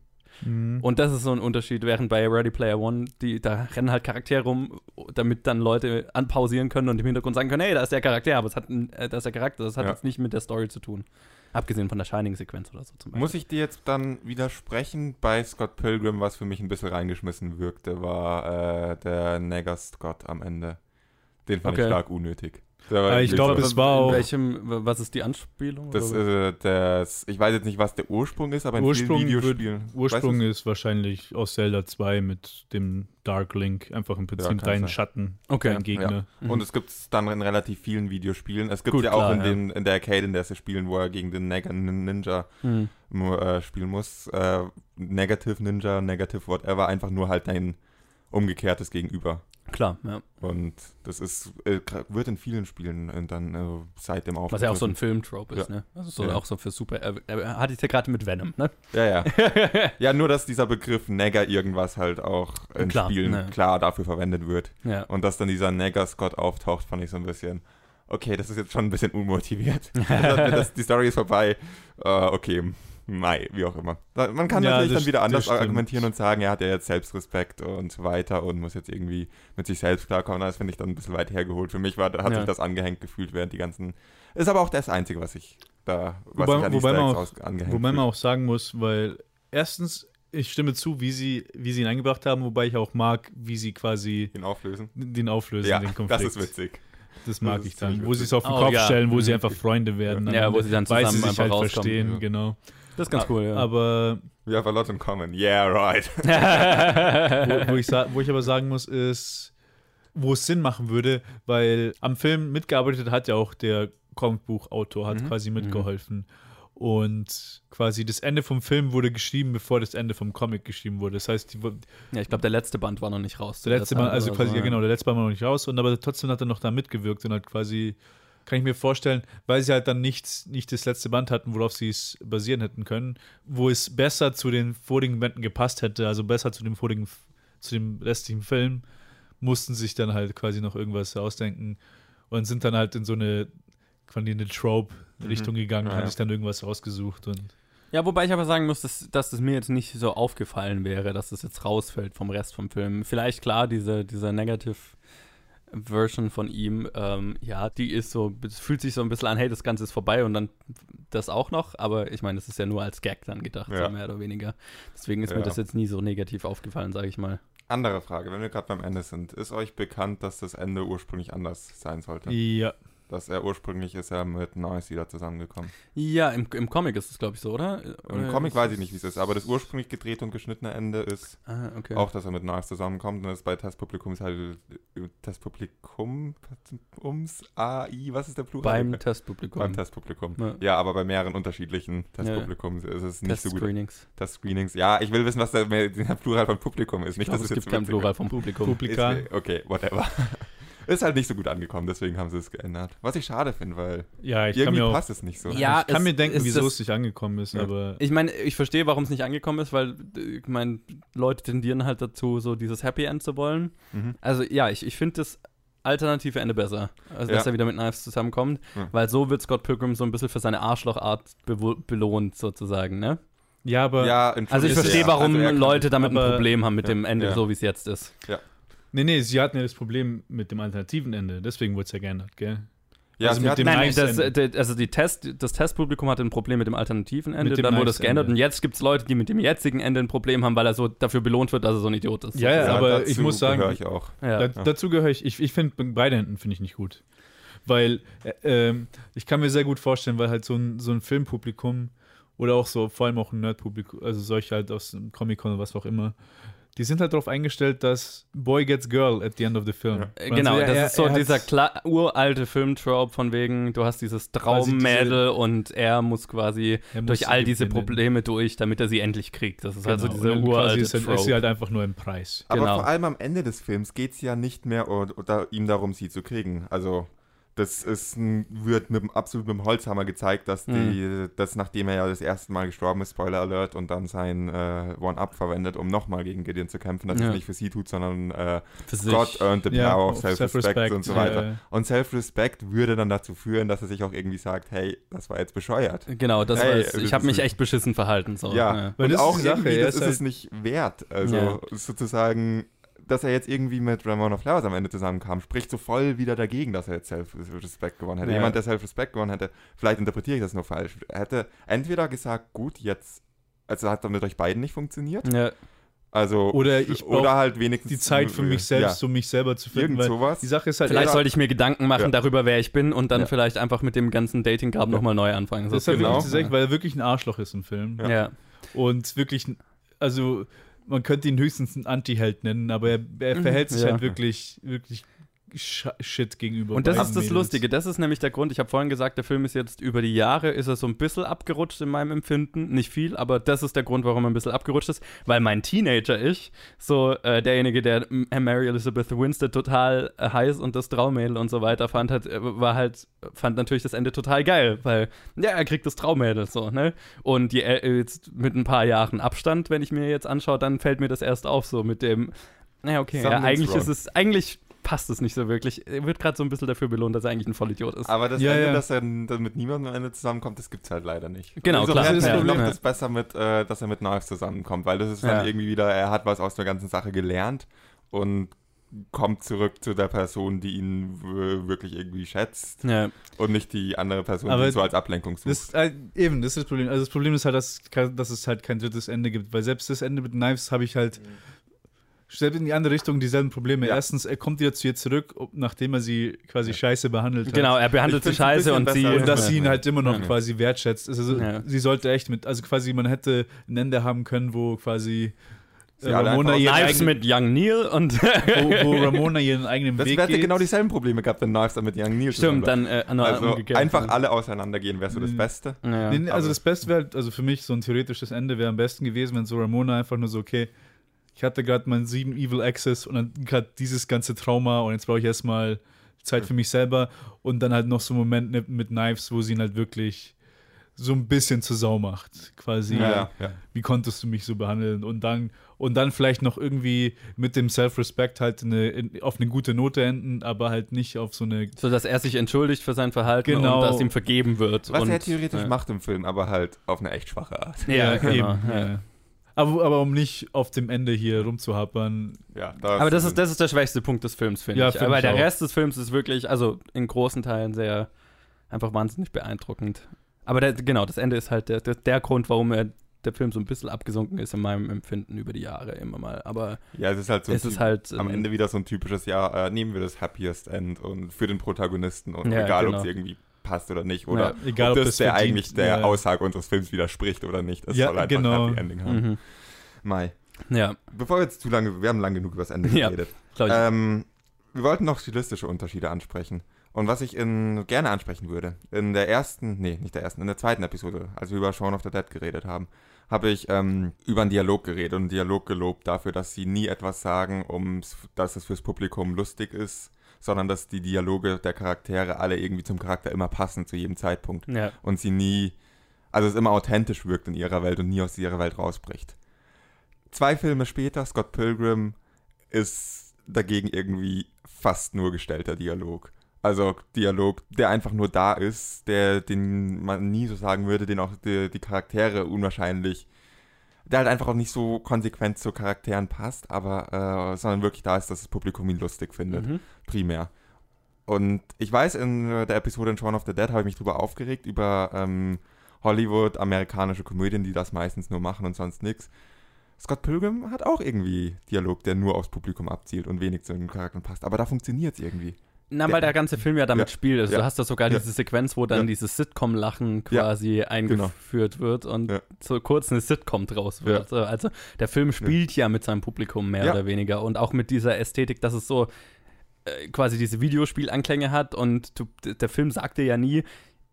Mhm. Und das ist so ein Unterschied, während bei Ready Player One, die, da rennen halt Charaktere rum, damit dann Leute anpausieren können und im Hintergrund sagen können, hey, da ist der Charakter, aber es hat, äh, da ist der Charakter, das hat Ja. jetzt nicht mit der Story zu tun. Abgesehen von der Shining-Sequenz oder so zum Beispiel. Muss ich dir jetzt dann widersprechen? Bei Scott Pilgrim, was für mich ein bisschen reingeschmissen wirkte, war äh, der Nagger Scott am Ende. Den fand Okay. ich stark unnötig. Aber ich glaube, es war In auch- welchem, was ist die Anspielung? das, oder? äh, das, ich weiß jetzt nicht, was der Ursprung ist, aber in Ursprung vielen wird- Videospielen. Ursprung weißt ist wahrscheinlich aus Zelda 2 mit dem Dark Link, einfach im Prinzip kann dein sein. Schatten, Okay, dein Gegner. du? Mhm. Und es gibt es dann in relativ vielen Videospielen. Es gibt Gut, ja auch klar, in, ja. den, in der Arcade, in der sie spielen, wo er gegen den Nagger Ninja Hm. äh, spielen muss. Äh, Negative Ninja, Negative whatever, einfach nur halt dein umgekehrtes Gegenüber. Klar, ja. Und das ist, äh, wird in vielen Spielen äh, dann äh, seitdem auch. Was ja auch so ein Film-Trope ist, Ja. ne? Also so Ja. auch so für super. Er, er hatte ich ja gerade mit Venom, ne? Ja, ja. ja, nur dass dieser Begriff Nagger irgendwas halt auch in Klar, Spielen ne. klar dafür verwendet wird. ja. Und dass dann dieser Nagger-Scott auftaucht, fand ich so ein bisschen. Okay, das ist jetzt schon ein bisschen unmotiviert. das, das, die Story ist vorbei. Äh, okay, Mai, wie auch immer. Man kann Ja, natürlich das- dann wieder das anders argumentieren und sagen, er hat ja jetzt Selbstrespekt und so weiter und muss jetzt irgendwie mit sich selbst klarkommen. Das finde ich dann ein bisschen weit hergeholt. Für mich war, hat Ja. sich das angehängt gefühlt während die ganzen. Ist aber auch das Einzige, was ich da, was Wobei- ich an wobei man auch- aus, angehängt Wobei man auch sagen muss, weil erstens, ich stimme zu, wie sie, wie sie ihn eingebracht haben, wobei ich auch mag, wie sie quasi ihn auflösen. den auflösen, Ja, den das Konflikt. ist witzig. Das mag Das ich dann. Wo sie es auf den Oh, Kopf ja. stellen, wo sie Mhm. einfach Freunde werden. Ja, wo sie dann zusammen sie sich einfach halt rauskommen. verstehen, Ja. genau. Das ist ganz cool, ja. Aber We have a lot in common. Yeah, right. wo, wo, ich wo ich aber sagen muss, ist, wo es Sinn machen würde, weil am Film mitgearbeitet hat ja auch der Comicbuchautor, hat Mhm. quasi mitgeholfen. Und quasi das Ende vom Film wurde geschrieben, bevor das Ende vom Comic geschrieben wurde. Das heißt, die, ja, ich glaube, der letzte Band war noch nicht raus. der letzte Mal, also quasi, so, ja, genau, der letzte Mal war noch nicht raus, und aber trotzdem hat er noch da mitgewirkt und hat quasi, kann ich mir vorstellen, weil sie halt dann nichts, nicht das letzte Band hatten, worauf sie es basieren hätten können, wo es besser zu den vorigen Bänden gepasst hätte, also besser zu dem vorigen, zu dem restlichen Film, mussten sich dann halt quasi noch irgendwas ausdenken und sind dann halt in so eine, quasi eine Trope-Richtung gegangen, Ja, haben ja. sich dann irgendwas rausgesucht und Ja, wobei ich aber sagen muss, dass, dass das mir jetzt nicht so aufgefallen wäre, dass das jetzt rausfällt vom Rest vom Film. Vielleicht klar, diese, diese Negative Version von ihm, ähm, ja, die ist so, es fühlt sich so ein bisschen an, hey, das Ganze ist vorbei und dann das auch noch, aber ich meine, das ist ja nur als Gag dann gedacht, Ja. so mehr oder weniger. Deswegen ist mir Ja. das jetzt nie so negativ aufgefallen, sage ich mal. Andere Frage, wenn wir gerade beim Ende sind. Ist euch bekannt, dass das Ende ursprünglich anders sein sollte? Ja. Dass er ursprünglich ist er mit Noise wieder zusammengekommen. Ja, im, im Comic ist es, glaube ich, so, oder? Im Oder Comic ist weiß ich nicht, wie es ist, aber das ursprünglich gedrehte und geschnittene Ende ist Ah, okay. auch, dass er mit Noise zusammenkommt. Und das bei Testpublikum ist halt äh, Testpublikum, ums AI, was ist der Plural? beim Testpublikum. Beim Testpublikum. Ja. Ja. aber bei mehreren unterschiedlichen Testpublikums ist es nicht so gut. Test-Screenings. Testscreenings. Ja, ich will wissen, was der, der Plural von Publikum ist. Ich Nicht, glaube, dass es es gibt kein Plural vom Publikum. Publika. Ist, okay, whatever. Ist halt nicht so gut angekommen, deswegen haben sie es geändert. Was ich schade finde, weil Ja, ich kann irgendwie mir auch. passt es nicht so. Ja, ich kann es- mir denken, es wieso es nicht angekommen ist, Ja. aber. Ich meine, ich verstehe, warum es nicht angekommen ist, weil äh, ich meine, Leute tendieren halt dazu, so dieses Happy End zu wollen. Mhm. Also ja, ich, ich finde das alternative Ende besser, also Ja. dass er wieder mit Knives zusammenkommt, Ja. weil so wird Scott Pilgrim so ein bisschen für seine Arschlochart belohnt sozusagen, ne? Ja, aber. Ja, Also ich verstehe, ja. warum Also Leute damit ein Problem haben mit Ja. dem Ende, Ja. so wie es jetzt ist. Nee, nee, sie hatten ja das Problem mit dem alternativen Ende. Deswegen wurde es ja geändert, gell? Ja, also mit dem Nein, das, Ende. äh, also die Test, das Testpublikum hatte ein Problem mit dem alternativen Ende, dem dann wurde es geändert Ende. und jetzt gibt es Leute, die mit dem jetzigen Ende ein Problem haben, weil er so dafür belohnt wird, dass er so ein Idiot ist. Ja, ja, sozusagen. aber dazu ich muss sagen- gehöre ich auch. ja. Da, dazu gehöre ich, ich, ich finde beide Enden finde ich nicht gut. Weil äh, ähm, ich kann mir sehr gut vorstellen, weil halt so ein, so ein Filmpublikum oder auch so, vor allem auch ein Nerdpublikum, also solche halt aus dem Comic-Con oder was auch immer, die sind halt darauf eingestellt, dass Boy gets girl at the end of the film. Ja. Genau, er- das er- ist so er dieser kla- uralte Filmtrope von wegen, du hast dieses Traummädel und er muss quasi er muss durch all diese. Probleme durch, damit er sie endlich kriegt. Das ist Genau. also Und diese uralte ist, halt- ist sie Trope. halt einfach nur im Preis. Aber Genau. vor allem am Ende des Films geht es ja nicht mehr o- oder ihm darum, sie zu kriegen. Also das ist ein, wird mit, dem- absolut mit dem Holzhammer gezeigt, dass die, Mhm. dass nachdem er ja das erste Mal gestorben ist, Spoiler Alert, und dann sein äh, One-Up verwendet, um nochmal gegen Gideon zu kämpfen, dass er Ja. es nicht für sie tut, sondern äh. God earned the Ja, power of self-respect Self-Respect, und so weiter. ja. Und Self-Respect würde dann dazu führen, dass er sich auch irgendwie sagt, hey, das war jetzt bescheuert. Genau, das Hey, das Ich habe mich echt beschissen verhalten. So. Ja, Weil und das ist auch Sache, irgendwie, das ist ist es halt- nicht wert. Also Ja. sozusagen, dass er jetzt irgendwie mit Ramona Flowers am Ende zusammenkam, spricht so voll wieder dagegen, dass er jetzt Self-Respect gewonnen hätte. Ja. Jemand, der Self-Respect gewonnen hätte, vielleicht interpretiere ich das nur falsch, hätte entweder gesagt, gut, jetzt, also hat er mit euch beiden nicht funktioniert, Ja. also Oder ich oder halt wenigstens Die Zeit für mich selbst, ja, um mich selber zu finden. irgend Weil sowas. die Sache ist halt, Vielleicht sollte ich mir Gedanken machen Ja. darüber, wer ich bin und dann Ja. vielleicht einfach mit dem ganzen Dating-Grab Ja. nochmal neu anfangen. das ist halt genau. wirklich weil er wirklich ein Arschloch ist im Film. ja. ja. Und wirklich, also man könnte ihn höchstens einen Anti-Held nennen, aber er, er verhält sich Ja. halt wirklich, wirklich Shit gegenüber. Und das ist das Mädels. Lustige. Das ist nämlich der Grund. Ich habe vorhin gesagt, der Film ist jetzt über die Jahre ist er so ein bisschen abgerutscht in meinem Empfinden. Nicht viel, aber das ist der Grund, warum er ein bisschen abgerutscht ist. Weil mein Teenager-Ich, so äh, derjenige, der Mary Elizabeth Winstead total äh, heiß und das Traummädel und so weiter fand, hat, äh, war halt, fand natürlich das Ende total geil, weil ja, er kriegt das Traummädel so, ne? Und die, äh, jetzt mit ein paar Jahren Abstand, wenn ich mir jetzt anschaue, dann fällt mir das erst auf, so mit dem, naja, okay, ja, eigentlich wrong. ist es, eigentlich passt es nicht so wirklich. Er wird gerade so ein bisschen dafür belohnt, dass er eigentlich ein Vollidiot ist. Aber das Ja, Ende, ja. dass er dann mit niemandem am Ende zusammenkommt, das gibt's halt leider nicht. Genau, Insofern klar. Das ist das ja, Problem. es besser mit, äh, dass er mit Knives zusammenkommt, weil das ist dann Ja. irgendwie wieder, er hat was aus der ganzen Sache gelernt und kommt zurück zu der Person, die ihn wirklich irgendwie schätzt Ja, und nicht die andere Person, Aber die ihn so als Ablenkung sucht. Das, äh, eben, das ist das Problem. Also das Problem ist halt, dass, dass es halt kein drittes Ende gibt, weil selbst das Ende mit Knives habe ich halt selbst in die andere Richtung dieselben Probleme. Ja. Erstens, er kommt wieder zu ihr zurück, ob- nachdem er sie quasi scheiße behandelt hat. genau, er behandelt sie scheiße und sie. Und dass Ja. sie ihn halt immer noch Ja. quasi wertschätzt. Also Ja. sie sollte echt mit, also quasi man hätte ein Ende haben können, wo quasi Sie äh, alle Ramona ihren Knives mit Young Neil und. wo, wo Ramona ihren eigenen das Weg hätte geht. genau dieselben Probleme gehabt, wenn Knives dann mit Young Neil Stimmt, dann äh. Also einfach alle auseinandergehen, wäre so das Mhm. Beste. Ja. Nee, also das Beste wäre, also für mich so ein theoretisches Ende wäre am besten gewesen, wenn so Ramona einfach nur so, okay, ich hatte gerade meinen sieben Evil Access und dann gerade dieses ganze Trauma und jetzt brauche ich erstmal Zeit für mich selber und dann halt noch so einen Moment mit, Knives, wo sie ihn halt wirklich so ein bisschen zur Sau macht. Quasi, Ja, ja, ja. wie konntest du mich so behandeln? Und dann, und dann vielleicht noch irgendwie mit dem Self-Respect halt eine, in, auf eine gute Note enden, aber halt nicht auf so eine So dass er sich entschuldigt für sein Verhalten Genau. und dass ihm vergeben wird. Was und, er theoretisch ja. macht im Film, aber halt auf eine echt schwache Art. Ja, genau. eben, ja. ja. Aber, aber um nicht auf dem Ende hier rumzuhappern, Ja, Aber das ist, das ist der schwächste Punkt des Films, finde Ja, ich. find Aber ich der auch. Rest des Films ist wirklich, also in großen Teilen sehr, einfach wahnsinnig beeindruckend. Aber der, genau, das Ende ist halt der, der, der Grund, warum er, der Film so ein bisschen abgesunken ist in meinem Empfinden über die Jahre immer mal. Aber Ja, es ist halt so es ein ist halt am ähm, Ende wieder so ein typisches, ja, äh, nehmen wir das Happiest End und für den Protagonisten und Ja, egal, genau. ob es irgendwie passt oder nicht oder Egal, ob ob das das der verdient- eigentlich der ja. Aussage unseres Films widerspricht oder nicht. Es Ja, soll einfach genau. ein Happy Ending haben. Mhm. Mai. Ja, Bevor wir jetzt zu lange, wir haben lang genug über das Ende Ja. geredet. Ähm, wir wollten noch stilistische Unterschiede ansprechen. Und was ich in, gerne ansprechen würde, in der ersten, nee, nicht der ersten, in der zweiten Episode, als wir über Shaun of the Dead geredet haben, habe ich ähm, über einen Dialog geredet und einen Dialog gelobt dafür, dass sie nie etwas sagen, um dass es fürs Publikum lustig ist, sondern dass die Dialoge der Charaktere alle irgendwie zum Charakter immer passen zu jedem Zeitpunkt ja. und sie nie, also es immer authentisch wirkt in ihrer Welt und nie aus ihrer Welt rausbricht. Zwei Filme später, Scott Pilgrim, ist dagegen irgendwie fast nur gestellter Dialog. Also Dialog, der einfach nur da ist, der, den man nie so sagen würde, den auch die, die Charaktere unwahrscheinlich, der halt einfach auch nicht so konsequent zu Charakteren passt, aber äh, sondern wirklich da ist, dass das Publikum ihn lustig findet Mhm. primär. Und ich weiß, in äh, der Episode in Shaun of the Dead habe ich mich drüber aufgeregt, über ähm, Hollywood, amerikanische Komödien, die das meistens nur machen und sonst nichts. Scott Pilgrim hat auch irgendwie Dialog, der nur aufs Publikum abzielt und wenig zu den Charakteren passt. Aber da funktioniert es irgendwie. Na, weil der ganze Film ja damit Ja. spielt. Also Ja. du hast da sogar Ja. diese Sequenz, wo dann dieses Sitcom-Lachen quasi eingeführt wird und so kurz eine Sitcom draus wird. Also der Film spielt ja, mit seinem Publikum mehr oder weniger und auch mit dieser Ästhetik, dass es so äh, quasi diese Videospielanklänge hat und du, der Film sagt dir ja nie,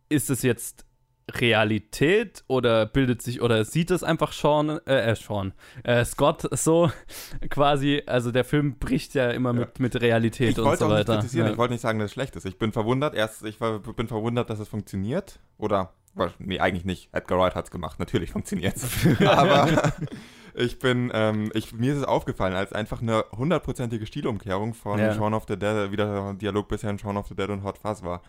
ist es jetzt Realität oder bildet sich oder sieht es einfach Sean, äh, äh Sean, äh, Scott so quasi, also der Film bricht ja immer Ja. mit, mit Realität Ich und wollte so auch nicht weiter. kritisieren, Ja. ich wollte nicht sagen, dass es schlecht ist. Ich bin verwundert, erst, ich war, bin verwundert, dass es funktioniert. Oder, nee, eigentlich nicht. Edgar Wright hat es gemacht, natürlich funktioniert es. Aber ich bin, ähm, ich, mir ist es aufgefallen, als einfach eine hundertprozentige Stilumkehrung von Ja. Shaun of the Dead, wie der Dialog bisher in Shaun of the Dead und Hot Fuzz war.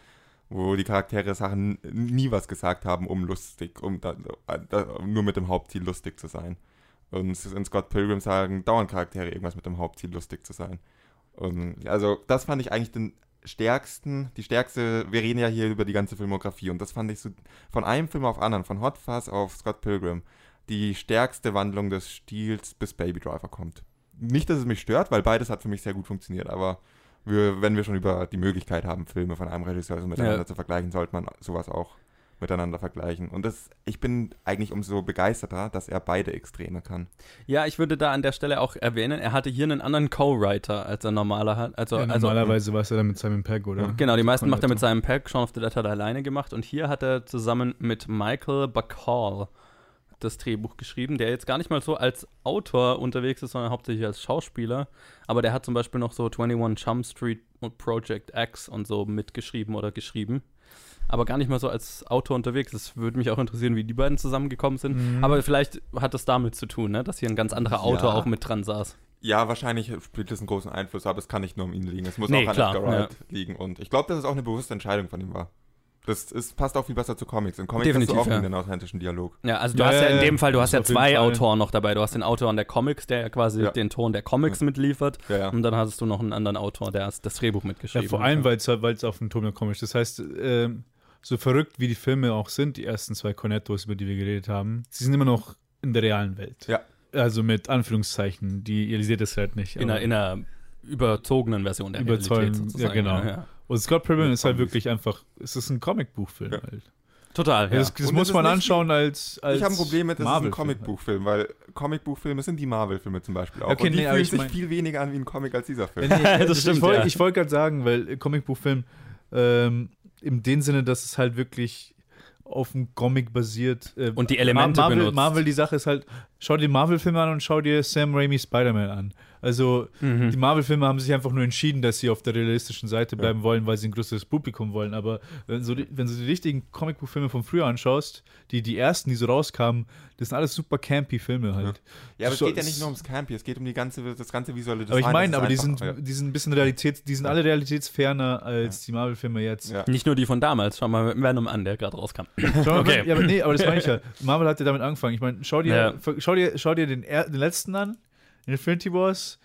Wo die Charaktere Sachen nie was gesagt haben, um lustig, um da, da, nur mit dem Hauptziel lustig zu sein. Und in Scott Pilgrim sagen dauernd Charaktere irgendwas mit dem Hauptziel lustig zu sein. Und also das fand ich eigentlich den stärksten, die stärkste, wir reden ja hier über die ganze Filmografie und das fand ich so von einem Film auf anderen, von Hot Fuzz auf Scott Pilgrim, die stärkste Wandlung des Stils bis Baby Driver kommt. Nicht, dass es mich stört, weil beides hat für mich sehr gut funktioniert, aber wir, wenn wir schon über die Möglichkeit haben, Filme von einem Regisseur so miteinander Ja. zu vergleichen, sollte man sowas auch miteinander vergleichen. Und das, ich bin eigentlich umso begeisterter, dass er beide Extreme kann. Ja, ich würde da an der Stelle auch erwähnen, er hatte hier einen anderen Co-Writer, als er normaler hat. Also, Ja, also normalerweise war es ja dann mit Simon Pegg, oder? genau, die meisten macht er mit seinem Pack, Shaun of the Dead hat er alleine gemacht und hier hat er zusammen mit Michael Bacall das Drehbuch geschrieben, der jetzt gar nicht mal so als Autor unterwegs ist, sondern hauptsächlich als Schauspieler. Aber der hat zum Beispiel noch so 21 Jump Street und Project X und so mitgeschrieben oder geschrieben. Aber gar nicht mal so als Autor unterwegs. Es würde mich auch interessieren, wie die beiden zusammengekommen sind. Mhm. Aber vielleicht hat das damit zu tun, ne? dass hier ein ganz anderer Autor Ja. auch mit dran saß. Ja, wahrscheinlich spielt das einen großen Einfluss, aber es kann nicht nur um ihn liegen. Es muss Nee, auch an klar, Edgar Wright liegen. Und ich glaube, dass es auch eine bewusste Entscheidung von ihm war. Das ist, passt auch viel besser zu Comics. In Comics Definitiv, hast du auch ja. einen authentischen Dialog. Ja, also du Ja, hast ja ja, in ja. dem Fall, du hast ja zwei. Autoren noch dabei. Du hast den Autor der Comics, der ja quasi Ja. den Ton der Comics mitliefert. Ja, ja. Und dann hattest du noch einen anderen Autor, der das Drehbuch Ja, mitgeschrieben vor hat. allem, weil es weil es auf dem Ton komisch ist. Das heißt, ähm, so verrückt wie die Filme auch sind, die ersten zwei Cornettos, über die wir geredet haben, sie sind immer noch in der realen Welt. Ja. Also mit Anführungszeichen, die, ihr seht es halt nicht. in, einer, in einer überzogenen Version der Überzeugen, Realität sozusagen. ja, genau. Ja, ja. Und Scott Pilgrim ist halt Zombies. wirklich einfach, es ist ein Comicbuchfilm Ja. halt. Total, ja. Das, das muss man nicht- anschauen als, als ich habe ein Problem mit, das ist ein halt. Comicbuchfilm, weil Comicbuchfilme sind die Marvel-Filme zum Beispiel auch. Okay, und die nee, fühlen ich sich mein- viel weniger an wie ein Comic als dieser Film. Ja, nee, Das ich- stimmt, Ich wollte ja. ich wollt gerade sagen, weil Comicbuchfilm ähm, in dem Sinne, dass es halt wirklich auf dem Comic basiert. äh, Und die Elemente Marvel, benutzt. Marvel, die Sache ist halt, schau dir Marvel-Filme an und schau dir Sam Raimi Spider-Man an. Also Mhm. die Marvel-Filme haben sich einfach nur entschieden, dass sie auf der realistischen Seite bleiben wollen, weil sie ein größeres Publikum wollen. Aber wenn, so die, wenn du die richtigen Comicbuchfilme von früher anschaust, die, die ersten, die so rauskamen, das sind alles super campy Filme halt. Ja, aber es So- geht ja nicht nur ums Campy, es geht um die ganze, das ganze visuelle Design. Aber ich meine, das aber die ist sind, ja. die sind ein bisschen Realität, die sind alle realitätsferner als die Marvel-Filme jetzt. Ja. Nicht nur die von damals. Schau mal Venom an, der gerade rauskam. Schau mal, Okay. ja, aber nee, aber das meine ich ja. Marvel hat ja damit angefangen. Ich meine, schau dir, Ja. schau dir, schau dir den, er, den letzten an, Infinity Wars,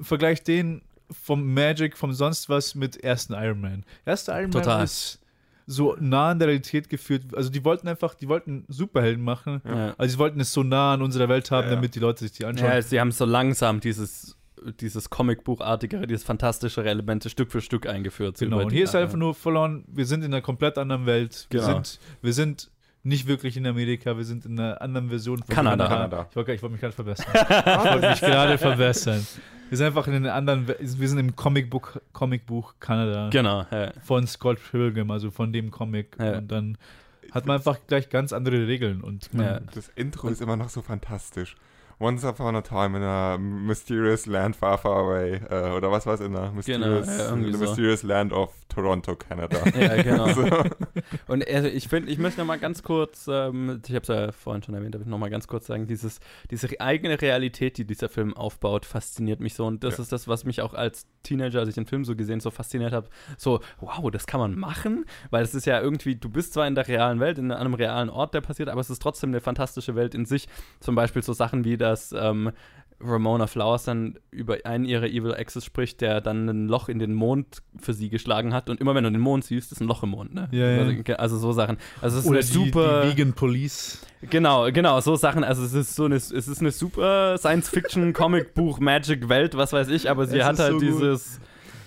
vergleich den vom Magic, vom sonst was mit ersten Iron Man. Erster Iron Total. Man ist so nah an der Realität geführt. Also die wollten einfach, die wollten Superhelden machen. Ja. Also sie wollten es so nah an unserer Welt haben, Ja, ja. damit die Leute sich die anschauen. Ja, sie haben so langsam dieses, dieses Comicbuchartigere, dieses fantastischere Elemente Stück für Stück eingeführt. Genau, und hier ist einfach nur verloren, wir sind in einer komplett anderen Welt. Wir, Genau. sind, wir sind nicht wirklich in Amerika, wir sind in einer anderen Version von Kanada. Kanada. Ich wollte ich wollte mich gerade verbessern. ich wollte mich gerade verbessern. Wir sind einfach in einer anderen, wir sind im Comicbuch, Comicbuch Kanada Genau, ja. von Scott Pilgrim, also von dem Comic. Ja. Und dann hat man einfach gleich ganz andere Regeln und man, Ja. Das Intro ist immer noch so fantastisch. Once upon a time in a mysterious land far, far away. Äh, oder was war es in a mysterious, Genau, ja, so. mysterious land of Toronto, Canada. Ja, genau. so. Und also ich finde, ich möchte noch mal ganz kurz, ähm, ich habe es ja vorhin schon erwähnt, aber ich noch mal ganz kurz sagen, dieses, diese eigene Realität, die dieser Film aufbaut, fasziniert mich so. Und das Ja. ist das, was mich auch als Teenager, als ich den Film so gesehen, so fasziniert habe. So, wow, das kann man machen, weil es ist ja irgendwie, du bist zwar in der realen Welt, in einem realen Ort, der passiert, aber es ist trotzdem eine fantastische Welt in sich. Zum Beispiel so Sachen wie, dass ähm, Ramona Flowers dann über einen ihrer Evil Exes spricht, der dann ein Loch in den Mond für sie geschlagen hat. Und immer wenn du den Mond siehst, ist ein Loch im Mond, ne? Ja, ja. Also, also so Sachen. Also es ist oder eine die, super. die Vegan Police. Genau, genau, so Sachen. Also es ist so eine, es ist eine super Science-Fiction, Comic-Buch, Magic-Welt, was weiß ich, aber sie Es hat halt so gut. dieses.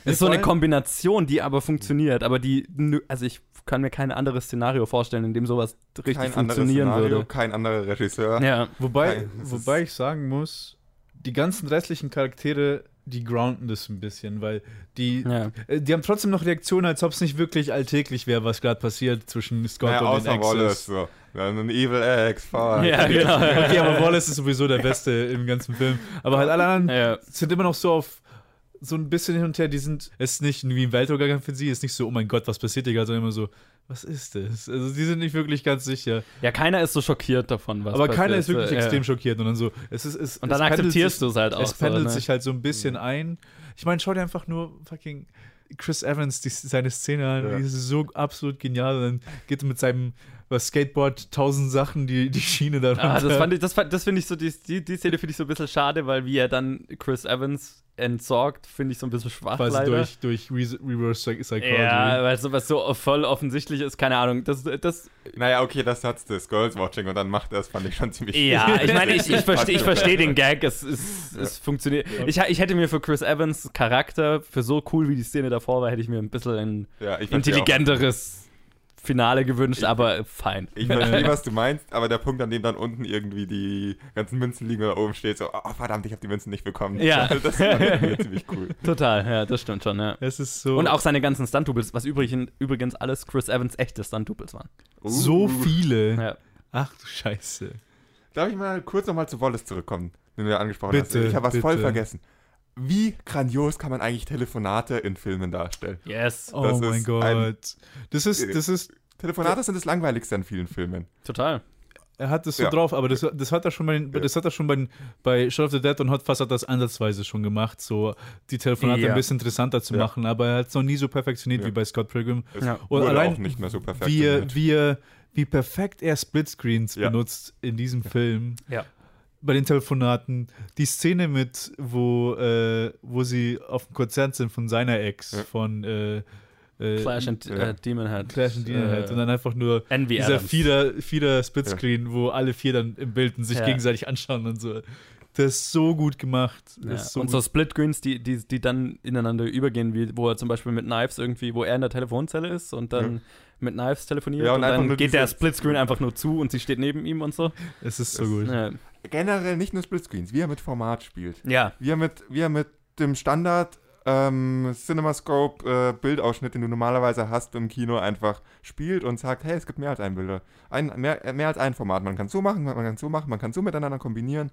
Es ist so eine Kombination, die aber funktioniert, aber die, also ich kann mir kein anderes Szenario vorstellen, in dem sowas richtig Kein anderes funktionieren Szenario, würde. kein anderer Regisseur. Ja, Wobei, Nein, wobei ich sagen muss, die ganzen restlichen Charaktere, die grounden das ein bisschen, weil die, ja. äh, die haben trotzdem noch Reaktionen, als ob es nicht wirklich alltäglich wäre, was gerade passiert zwischen Scott Naja, und den Wallace. So. Dann ein Evil Ex, fuck. Ja, genau. Okay, aber Wallace ist sowieso der Beste im ganzen Film. Aber halt alle anderen ja. sind immer noch so auf so ein bisschen hin und her, die sind, es ist nicht wie ein Weltuntergang für sie, es ist nicht so, oh mein Gott, was passiert hier gerade, sondern immer so, was ist das? Also die sind nicht wirklich ganz sicher. ja, keiner ist so schockiert davon, was aber passiert. keiner ist wirklich Äh, extrem schockiert und dann so, es ist, es, Und es dann pendelt akzeptierst sich, du es halt auch. Es pendelt so, ne? sich halt so ein bisschen ein. Ich meine, schau dir einfach nur fucking Chris Evans, die, seine Szene an, Ja. die ist so absolut genial. Und dann geht er mit seinem was Skateboard tausend Sachen die, die Schiene da Ah, das fand ich, das, das finde ich so, die, die, die Szene finde ich so ein bisschen schade, weil wie er dann Chris Evans entsorgt, finde ich so ein bisschen schwach quasi leider. durch, durch Re Reverse Psych- Psychology. ja, weil so was so voll offensichtlich ist, keine Ahnung. Das, das, Naja, okay, das hat's des Girls Watching und dann macht er es, fand ich schon ziemlich ja, ich meine, ich, ich verstehe versteh den Gag, es, es, es funktioniert. Ich, ich hätte mir für Chris Evans Charakter, für so cool wie die Szene davor war, hätte ich mir ein bisschen ein Ja, intelligenteres Finale gewünscht, aber fein. Ich verstehe, was du meinst, aber der Punkt, an dem dann unten irgendwie die ganzen Münzen liegen oder oben steht, so, oh verdammt, ich habe die Münzen nicht bekommen. Ja. Das mir ziemlich cool. Total, ja, das stimmt schon, ja. Es ist so, Und auch seine ganzen Stunt-Doubles, was übrigens, übrigens alles Chris Evans echte Stunt-Doubles waren. so Uh. viele. Ja. Ach du Scheiße. Darf ich mal kurz nochmal zu Wallace zurückkommen, den du ja angesprochen Bitte, hast? Ich habe was voll bitte. vergessen. Wie grandios kann man eigentlich Telefonate in Filmen darstellen? Yes. Oh Das mein ist Gott. das ist, das ist, Telefonate sind das langweiligste an vielen Filmen. Total. er hat das so Ja. drauf, aber das, das hat er schon bei, den, Ja. das hat er schon bei, den- bei Shaun of the Dead und Hot Fuzz hat er das ansatzweise schon gemacht, so die Telefonate Ja. ein bisschen interessanter zu Ja. machen, aber er hat es noch nie so perfektioniert Ja. wie bei Scott Pilgrim. Es Ja. Und allein auch nicht mehr so perfekt. Wie, wie, wie perfekt er Splitscreens Ja. benutzt in diesem Film. Ja. Bei den Telefonaten. Die Szene mit, wo, äh, wo sie auf dem Konzert sind von seiner Ex, Ja. von äh, äh, Clash and Ja. äh, Demon Head. Clash and Demon Head. Äh, Und dann einfach nur Envy dieser Adams. Vierer, Vierer Splitscreen, wo alle vier dann im Bild und sich Ja. gegenseitig anschauen und so. Das ist so gut gemacht. Das Ja. so und gut. so Split-Screens, die, die, die dann ineinander übergehen, wie, wo er zum Beispiel mit Knives irgendwie, wo er in der Telefonzelle ist und dann Ja. mit Knives telefoniert Ja, und und, dann geht der Splitscreen einfach nur zu und sie steht neben ihm und so. es ist so Es- gut. Generell nicht nur Splitscreens, wie er mit Format spielt. ja. Wie er mit, wie er mit dem Standard ähm, CinemaScope äh, Bildausschnitt, den du normalerweise hast im Kino, einfach spielt und sagt, hey, es gibt mehr als ein Bilder. Ein, mehr, mehr als ein Format. Man kann so machen, man kann so machen, man kann so miteinander kombinieren.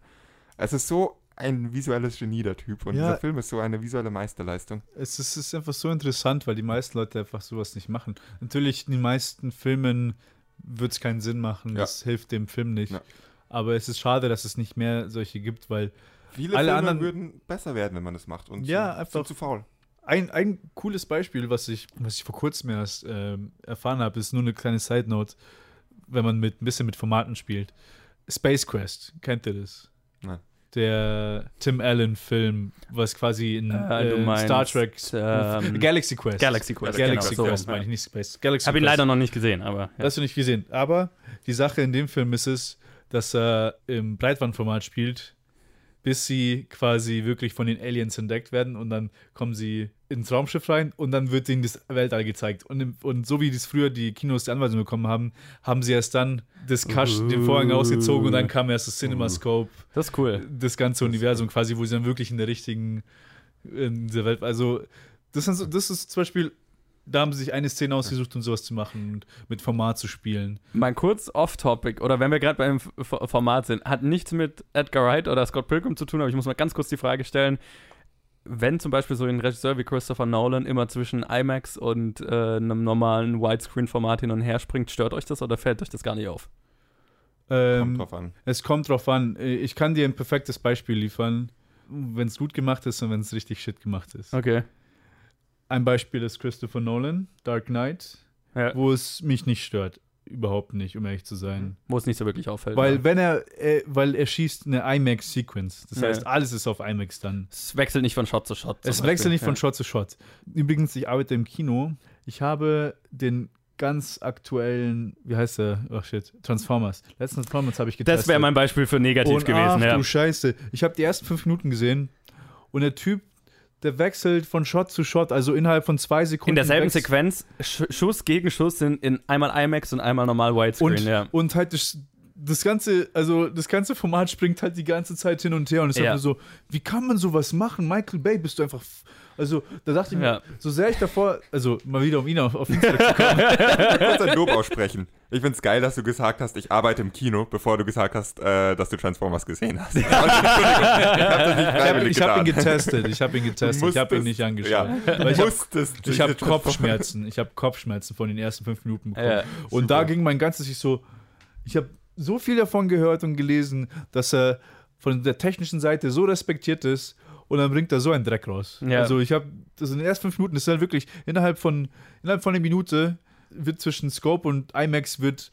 Es ist so ein visuelles Genie, der Typ. Und Ja. dieser Film ist so eine visuelle Meisterleistung. Es ist, es ist einfach so interessant, weil die meisten Leute einfach sowas nicht machen. Natürlich, in den meisten Filmen wird es keinen Sinn machen. Ja. Das hilft dem Film nicht. Ja. Aber es ist schade, dass es nicht mehr solche gibt, weil Viele Alle Filme anderen- würden besser werden, wenn man das macht. Und Ja, sind, einfach- sind zu faul. ein, ein cooles Beispiel, was ich, was ich vor kurzem erst ähm, erfahren habe, ist nur eine kleine Side Note, wenn man mit, ein bisschen mit Formaten spielt. Space Quest, kennt ihr das? Nein. der Tim Allen-Film, was quasi in Äh, äh, meinst, Star Trek ähm, Galaxy Quest. Galaxy Quest, Galaxy genau, so Quest rum, meine ja. ich, nicht Space. Galaxy Habe ihn Quest. leider noch nicht gesehen, aber. Ja. Hast du nicht gesehen. Aber die Sache in dem Film ist es, dass er im Breitbandformat spielt, bis sie quasi wirklich von den Aliens entdeckt werden und dann kommen sie ins Raumschiff rein und dann wird ihnen das Weltall gezeigt. Und, im, und so wie das früher die Kinos die Anweisung bekommen haben, haben sie erst dann das Kasch, den Vorhang ausgezogen und dann kam erst das CinemaScope, Das ist cool. das ganze Universum quasi, wo sie dann wirklich in der richtigen, in dieser Welt, also das, sind so, das ist zum Beispiel, da haben sie sich eine Szene ausgesucht, um sowas zu machen und mit Format zu spielen. Mal kurz off-topic, oder wenn wir gerade beim Format sind, hat nichts mit Edgar Wright oder Scott Pilgrim zu tun, aber ich muss mal ganz kurz die Frage stellen, wenn zum Beispiel so ein Regisseur wie Christopher Nolan immer zwischen IMAX und äh, einem normalen Widescreen-Format hin und her springt, stört euch das oder fällt euch das gar nicht auf? Ähm, Kommt drauf an. Es kommt drauf an. Ich kann dir ein perfektes Beispiel liefern, wenn es gut gemacht ist und wenn es richtig shit gemacht ist. Okay. Ein Beispiel ist Christopher Nolan, Dark Knight, Ja. wo es mich nicht stört. Überhaupt nicht, um ehrlich zu sein. Wo es nicht so wirklich auffällt. Weil ja. wenn er, äh, weil er schießt eine IMAX-Sequence. Das Ja. heißt, alles ist auf IMAX dann. es wechselt nicht von Shot zu Shot. Es Beispiel. wechselt nicht von. Shot zu Shot. Übrigens, ich arbeite im Kino. Ich habe den ganz aktuellen, wie heißt der? Ach shit, Transformers. Letzten Transformers habe ich getestet. Das wäre mein Beispiel für negativ und gewesen, ach, ja. du Scheiße. Ich habe die ersten fünf Minuten gesehen und der Typ, der wechselt von Shot zu Shot, also innerhalb von zwei Sekunden. In derselben Sequenz, Sch Schuss gegen Schuss sind in einmal IMAX und einmal normal Widescreen, Und, ja. und halt das, das ganze, also das ganze Format springt halt die ganze Zeit hin und her und es ist Ja. einfach so, wie kann man sowas machen? Michael Bay, bist du einfach. Also, da dachte ich mir, so sehr ich davor, also mal wieder um ihn auf, auf ihn zurückzukommen. Ich muss ein Lob aussprechen. Ich find's geil, dass du gesagt hast, ich arbeite im Kino, bevor du gesagt hast, äh, dass du Transformers gesehen hast. Ich hab habe ich hab ihn getestet, ich habe ihn getestet, ich habe ihn nicht angeschaut. Ja, Weil ich habe musstest ich diese habe Transformers- Kopfschmerzen, ich habe Kopfschmerzen von den ersten fünf Minuten bekommen. Ja, und da ging mein ganzes, ich so, ich habe so viel davon gehört und gelesen, dass er von der technischen Seite so respektiert ist und dann bringt er so einen Dreck raus. Ja. Also ich habe, das in den ersten fünf Minuten, das ist halt wirklich, innerhalb von, innerhalb von einer Minute wird zwischen Scope und IMAX wird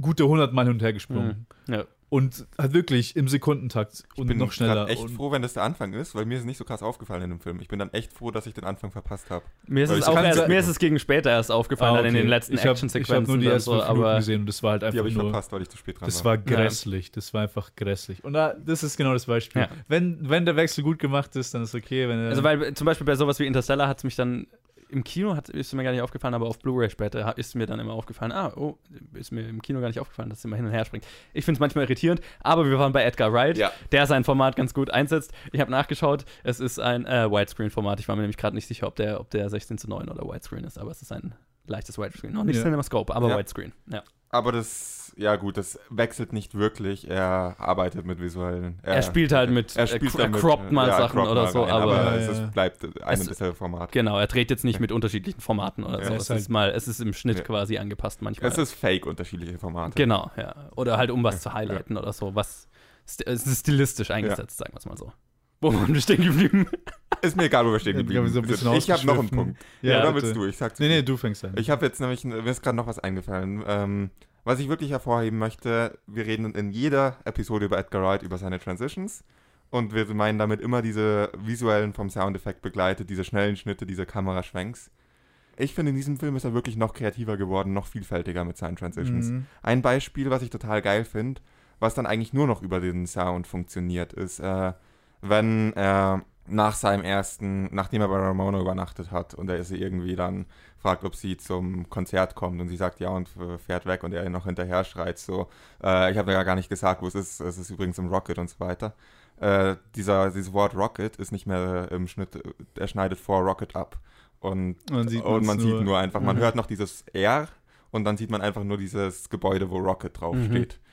gute 100 Mal hin und her gesprungen. Mhm. ja. Und halt wirklich im Sekundentakt und Ich bin noch schneller. grad echt und froh, wenn das der Anfang ist, weil mir ist nicht so krass aufgefallen in dem Film. Ich bin dann echt froh, dass ich den Anfang verpasst habe. Mir ist, es ich erst, mir ist es gegen später erst aufgefallen, Ah, dann in den okay. letzten ich hab, Ich habe nur die ersten so, Minuten aber gesehen und das war halt Die einfach habe ich nur. verpasst, weil ich zu spät dran Das war. war grässlich, das war einfach grässlich. Und da, das ist genau das Beispiel. Ja. Wenn, wenn der Wechsel gut gemacht ist, dann ist okay. Wenn Also, weil zum Beispiel bei sowas wie Interstellar hat es mich dann im Kino hat, ist mir gar nicht aufgefallen, aber auf Blu-ray später ist mir dann immer aufgefallen, ah, oh, ist mir im Kino gar nicht aufgefallen, dass es immer hin und her springt. Ich finde es manchmal irritierend, aber wir waren bei Edgar Wright, Ja. der sein Format ganz gut einsetzt. Ich habe nachgeschaut, es ist ein äh, Widescreen-Format. Ich war mir nämlich gerade nicht sicher, ob der, ob der 16 zu 9 oder Widescreen ist, aber es ist ein leichtes Widescreen. Noch nicht Ja. CinemaScope, aber Ja. Widescreen. Ja. Aber das, ja gut, das wechselt nicht wirklich. Er arbeitet mit visuellen. Er spielt halt mit, er äh, spielt cro- damit, croppt mal ja, Sachen croppt oder mal so, rein, aber- aber Ja, es ja. ist, bleibt ein Es- dasselbe Format. Genau, er dreht jetzt nicht mit unterschiedlichen Formaten oder Ja. so. Es Es ist halt- ist mal, es ist im Schnitt Ja. quasi angepasst manchmal. Es ist fake, unterschiedliche Formate. Genau, ja. Oder halt um was Ja, zu highlighten oder so. Was st es ist stilistisch eingesetzt, sagen wir es mal so. Wo waren wir stehen geblieben? Ist mir egal, wo wir stehen Ja, geblieben sind sind. bisschen Ich habe noch einen. Punkt. ja, Oder bitte. willst du? Ich sag Nee, nee, du fängst an. Ich habe jetzt nämlich, mir ist gerade noch was eingefallen. Ähm, was ich wirklich hervorheben möchte, wir reden in jeder Episode über Edgar Wright, über seine Transitions. Und wir meinen damit immer diese visuellen vom Soundeffekt begleitet, diese schnellen Schnitte, diese Kameraschwenks. Ich finde, in diesem Film ist er wirklich noch kreativer geworden, noch vielfältiger mit seinen Transitions. Mhm. Ein Beispiel, was ich total geil finde, was dann eigentlich nur noch über den Sound funktioniert, ist, äh, wenn er nach seinem ersten, nachdem er bei Ramona übernachtet hat und er sie irgendwie dann fragt, ob sie zum Konzert kommt und sie sagt ja und äh, fährt weg und er noch hinterher schreit so, äh, ich habe ja gar nicht gesagt, wo es ist, es ist übrigens im Rocket und so weiter. Äh, dieser, dieses Wort Rocket ist nicht mehr im Schnitt, er schneidet vor Rocket ab. Und, Man sieht und man man's sieht nur. nur einfach, man Mhm. hört noch dieses R und dann sieht man einfach nur dieses Gebäude, wo Rocket draufsteht. Mhm.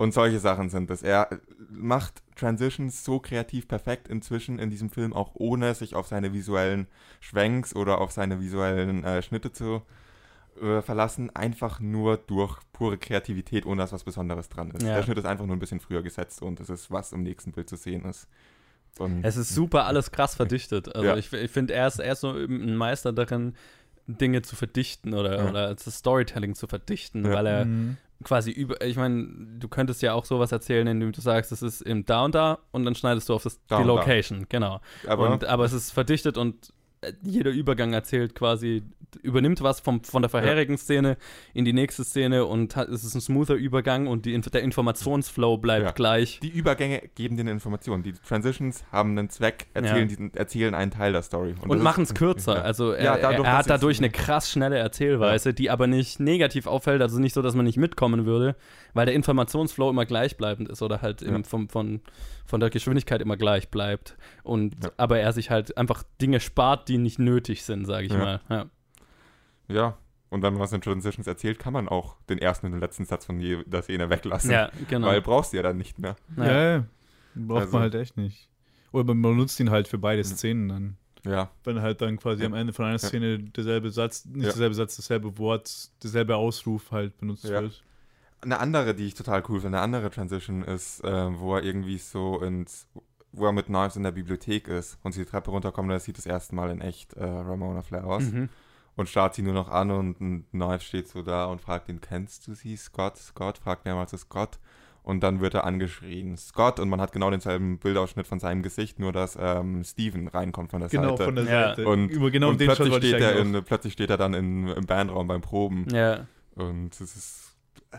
Und solche Sachen sind es. Er macht Transitions so kreativ perfekt inzwischen in diesem Film, auch ohne sich auf seine visuellen Schwenks oder auf seine visuellen äh, Schnitte zu äh, verlassen. Einfach nur durch pure Kreativität, ohne dass was Besonderes dran ist. Ja. Der Schnitt ist einfach nur ein bisschen früher gesetzt und es ist, was im nächsten Bild zu sehen ist. Und Es ist super alles krass verdichtet. Also Ja. ich, ich finde, er ist, er ist so ein Meister darin, Dinge zu verdichten oder, Ja. oder das Storytelling zu verdichten, Ja. weil er Mhm. Quasi über, ich meine, du könntest ja auch sowas erzählen, indem du sagst, es ist im da und da und dann schneidest du auf das, Da die und da. Location, genau. Aber, und, aber es ist verdichtet und jeder Übergang erzählt quasi, übernimmt was vom, von der vorherigen Szene in die nächste Szene und hat, es ist ein smoother Übergang und die, der Informationsflow bleibt Ja. gleich. die Übergänge geben dir eine Information. Die Transitions haben einen Zweck, erzählen, Ja. diesen, erzählen einen Teil der Story. Und, ist- machen es kürzer. Ja. Also er, dadurch, er hat dadurch eine krass schnelle Erzählweise, die aber nicht negativ auffällt, also nicht so, dass man nicht mitkommen würde, weil der Informationsflow immer gleichbleibend ist oder halt im, vom, von, von der Geschwindigkeit immer gleich bleibt. Und Ja. aber er sich halt einfach Dinge spart, die nicht nötig sind, sage ich Ja. mal. Ja. Ja. Und wenn man was in Transitions erzählt, kann man auch den ersten und den letzten Satz von jeder Szene weglassen. ja, genau. Weil brauchst du ja dann nicht mehr. Ja, ja. ja. braucht Also- man halt echt nicht. Oder man benutzt ihn halt für beide Szenen dann. Ja. Wenn halt dann quasi Ja. am Ende von einer Ja. Szene derselbe Satz, nicht Ja. derselbe Satz, dasselbe Wort, derselbe Ausruf halt benutzt Ja. wird. Eine andere, die ich total cool finde, eine andere Transition ist, äh, wo er irgendwie so ins, wo er mit Knives in der Bibliothek ist und sie die Treppe runterkommt und er sieht das erste Mal in echt äh, Ramona Flowers Mhm. und starrt sie nur noch an und Knives steht so da und fragt ihn, kennst du sie, Scott? Scott? Fragt mehrmals Scott und dann wird er angeschrien, Scott und man hat genau denselben Bildausschnitt von seinem Gesicht, nur dass ähm, Steven reinkommt von der Genau, Seite. von der Ja. Seite. und, Über genau und den Shot plötzlich, ich steht er in, plötzlich steht er dann in, im Bandraum beim Proben ja. und es ist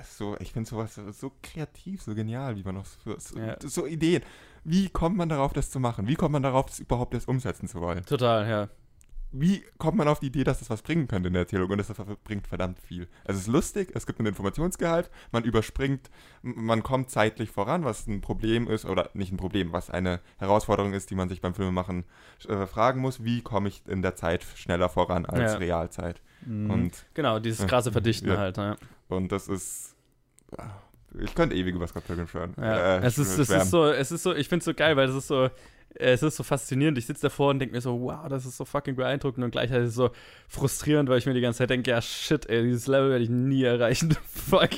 so, ich finde sowas so kreativ, so genial, wie man noch so, so, Ja. so Ideen. Wie kommt man darauf, das zu machen? Wie kommt man darauf, das überhaupt erst umsetzen zu wollen? Total, ja. Wie kommt man auf die Idee, dass das was bringen könnte in der Erzählung? Und das bringt verdammt viel. Es ist lustig, es gibt einen Informationsgehalt, man überspringt, man kommt zeitlich voran, was ein Problem ist, oder nicht ein Problem, was eine Herausforderung ist, die man sich beim Filmemachen äh, fragen muss. Wie komme ich in der Zeit schneller voran als Ja. Realzeit? Mhm. Und Genau, dieses krasse Verdichten Ja. halt. Ja. Und das ist. Ich könnte ewig über Scott Pilgrim schwören. Ja. Äh, es, ist, es ist so, es ist so, ich finde es so geil, weil es ist so, es ist so faszinierend. Ich sitze davor und denke mir so, wow, das ist so fucking beeindruckend und gleichzeitig so frustrierend, weil ich mir die ganze Zeit denke, ja shit, ey, dieses Level werde ich nie erreichen. Fuck.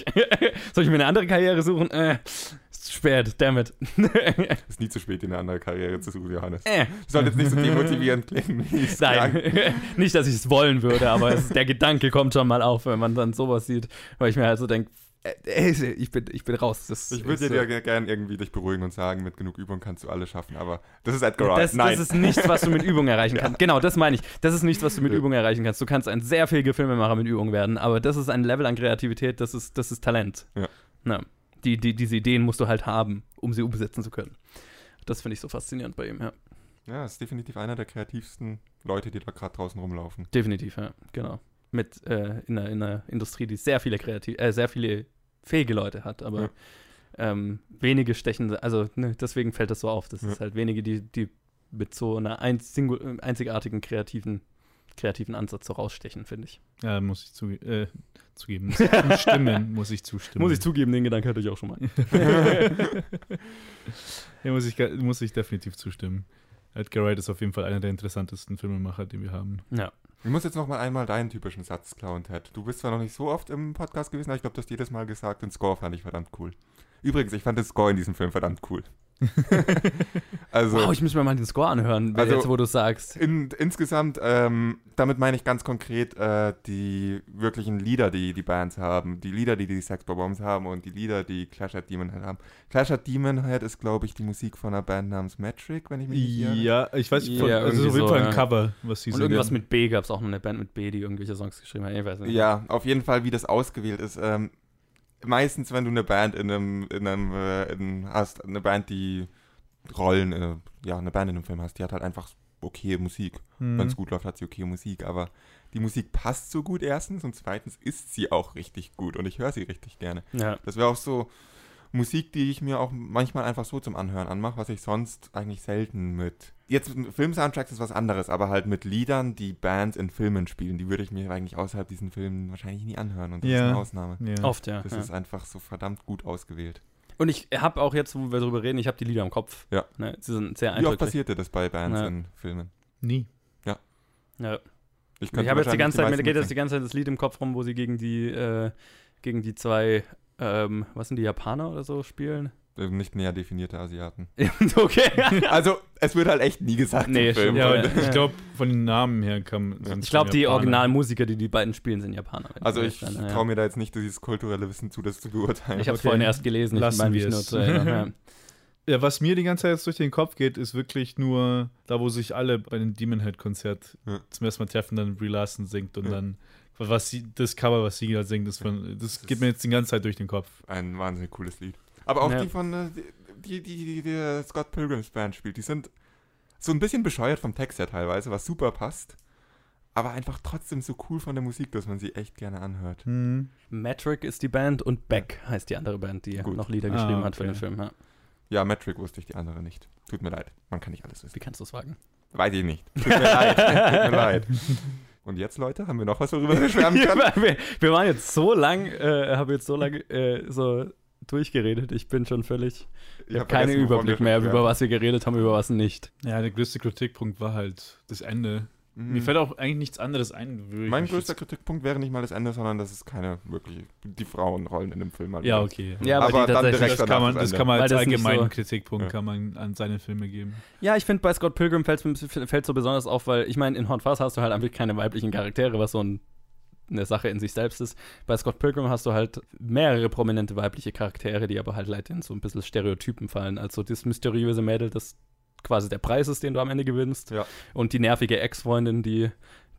Soll ich mir eine andere Karriere suchen? Äh, ist spät, damn it. ist nie zu spät, in eine andere Karriere zu suchen, Johannes. äh. Sollte jetzt nicht so demotivierend klingen, es. Nein, nicht, dass ich es wollen würde, aber es, der Gedanke kommt schon mal auf, wenn man dann sowas sieht, weil ich mir halt so denke, ich, bin, ich bin raus. Das Ich würde so- dir ja gerne irgendwie dich beruhigen und sagen, mit genug Übung kannst du alles schaffen, aber das ist Edgar Wright. Das, Nein. das ist nichts, was du mit Übung erreichen kannst. Genau, das meine ich. Das ist nichts, was du mit. Übung erreichen kannst. Du kannst ein sehr fähiger Filmemacher mit Übung werden, aber das ist ein Level an Kreativität, das ist, das ist Talent. Ja. Na, die, die, diese Ideen musst du halt haben, um sie umsetzen zu können. Das finde ich so faszinierend bei ihm, ja. ja, ist definitiv einer der kreativsten Leute, die da gerade draußen rumlaufen. Definitiv, ja, genau. Mit äh, in, einer, in einer Industrie, die sehr viele kreativ, äh, sehr viele fähige Leute hat, aber Ja. ähm, wenige stechen, also ne, deswegen fällt das so auf. Das Ja. ist halt wenige, die, die mit so einer einzigartigen kreativen, kreativen Ansatz so rausstechen, finde ich. Ja, muss ich zuge äh, zugeben. Muss ich zustimmen. muss ich zustimmen. Muss ich zugeben, den Gedanken hatte ich auch schon mal. ja, muss ich, muss ich definitiv zustimmen. Edgar Wright ist auf jeden Fall einer der interessantesten Filmemacher, die wir haben. ja. Ich muss jetzt noch mal einmal deinen typischen Satz klauen, Ted. Du bist zwar noch nicht so oft im Podcast gewesen, aber ich glaube, du hast jedes Mal gesagt, den Score fand ich verdammt cool. Übrigens, ich fand den Score in diesem Film verdammt cool. also, Wow, ich muss mir mal den Score anhören, Also- jetzt wo du sagst. in, insgesamt, ähm, damit meine ich ganz konkret äh, die wirklichen Lieder, die die Bands haben. Die Lieder, die die Sex Bombs haben und die Lieder, die Clash at Demon Head haben. Clash at Demon Head ist, glaube ich, die Musik von einer Band namens Metric, wenn ich mich nicht irre. Ja, ich weiß nicht, Ja, also auf jeden so, Fall ein ja. Cover, was sie Und singen. irgendwas mit B gab es auch noch eine Band mit B, die irgendwelche Songs geschrieben hat. Ich weiß nicht. Ja, auf jeden Fall, wie das ausgewählt ist. Ähm, meistens, wenn du eine Band in einem, in einem äh, in, hast, eine Band, die Rollen, äh, ja, eine Band in einem Film hast, die hat halt einfach okay Musik. Mhm. Wenn es gut läuft, hat sie okay Musik, aber die Musik passt so gut erstens und zweitens ist sie auch richtig gut und ich höre sie richtig gerne. Ja. Das wäre auch so Musik, die ich mir auch manchmal einfach so zum Anhören anmache, was ich sonst eigentlich selten mit. Jetzt mit Film-Soundtracks ist was anderes, aber halt mit Liedern, die Bands in Filmen spielen, die würde ich mir eigentlich außerhalb diesen Filmen wahrscheinlich nie anhören und das Ja. ist eine Ausnahme. Ja. Oft, ja. Das ja. ist einfach so verdammt gut ausgewählt. Und ich habe auch jetzt, wo wir darüber reden, ich habe die Lieder im Kopf. Ja. Ne, sie sind sehr Wie oft eindrücklich. passiert dir das bei Bands Ja. in Filmen? Nie. Ja. Ich, Ich habe jetzt die ganze Zeit, mir geht jetzt die ganze Zeit das Lied im Kopf rum, wo sie gegen die, äh, gegen die zwei, ähm, was sind die Japaner oder so spielen? Äh, Nicht näher definierte Asiaten. okay. Also, es wird halt echt nie gesagt Nee, im Film. Ja, Ja, ja. ich glaube, von den Namen her kam. Ich glaube, die Originalmusiker, die die beiden spielen, sind Japaner. Also ich ja. traue mir da jetzt nicht dieses kulturelle Wissen zu, das zu beurteilen. Ich habe es Okay. vorhin erst gelesen, ich Lassen meine mich wir nur es. zu erinnern. Ja, was mir die ganze Zeit jetzt durch den Kopf geht, ist wirklich nur da, wo sich alle bei dem Demon Head Konzert Ja. zum ersten Mal treffen, dann Brie Larson singt und Ja. dann was sie, das Cover, was sie da singt, das, von, das geht mir jetzt die ganze Zeit durch den Kopf. Ein wahnsinnig cooles Lied. Aber auch Ja. die von, äh, die, die, die, die, die Scott Pilgrims Band spielt, die sind so ein bisschen bescheuert vom Text her teilweise, was super passt. Aber einfach trotzdem so cool von der Musik, dass man sie echt gerne anhört. Hm. Metric ist die Band und Beck heißt die andere Band, die Gut. noch Lieder Ah, geschrieben hat für okay. den Film. Ja. Ja, Metric wusste ich die andere nicht. Tut mir leid. Man kann nicht alles wissen. Wie kannst du es wagen? Weiß ich nicht. Tut mir leid. Tut mir leid. Und jetzt, Leute, haben wir noch was, worüber wir schwärmen können? wir, wir waren jetzt so lang, äh, habe jetzt so lange äh, so durchgeredet. Ich bin schon völlig, ich, habe hab keinen Überblick mehr, über was wir geredet haben, über was nicht. Ja, der größte Kritikpunkt war halt das Ende. Mhm. Mir fällt auch eigentlich nichts anderes ein. würde ich Mein größter Kritikpunkt wäre nicht mal das Ende, sondern dass es keine wirklich die Frauenrollen in dem Film jetzt- Ja, okay. Ja, aber, Aber dann direkt das kann man, das das kann man als allgemeinen so- Kritikpunkt Ja. kann man an seine Filme geben. Ja, ich finde bei Scott Pilgrim fällt es so besonders auf, weil ich meine, in Hot Fuzz hast du halt einfach keine weiblichen Charaktere, was so ein, eine Sache in sich selbst ist. Bei Scott Pilgrim hast du halt mehrere prominente weibliche Charaktere, die aber halt leider in so ein bisschen Stereotypen fallen. Also das mysteriöse Mädel, das quasi der Preis ist, den du am Ende gewinnst. Ja. Und die nervige Ex-Freundin, die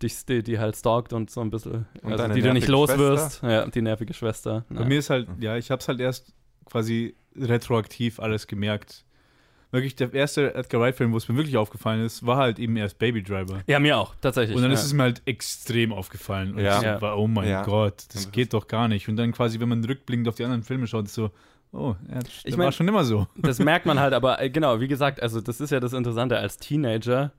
dich, die, die halt stalkt und so ein bisschen, Und also die du nicht los wirst. Ja, die nervige Schwester. Bei Ja. mir ist halt, ja, ich habe es halt erst quasi retroaktiv alles gemerkt. Wirklich, der erste Edgar Wright-Film, wo es mir wirklich aufgefallen ist, war halt eben erst Baby Driver. ja, mir auch, tatsächlich. Und dann ja. ist es mir halt extrem aufgefallen. Und Ja. ich so oh mein Ja. Gott, das geht doch gar nicht. Und dann quasi, wenn man rückblickend auf die anderen Filme schaut, ist so, oh, ja, das Ich war mein- schon immer so. Das merkt man halt, aber äh, genau, wie gesagt, also das ist ja das Interessante als Teenager.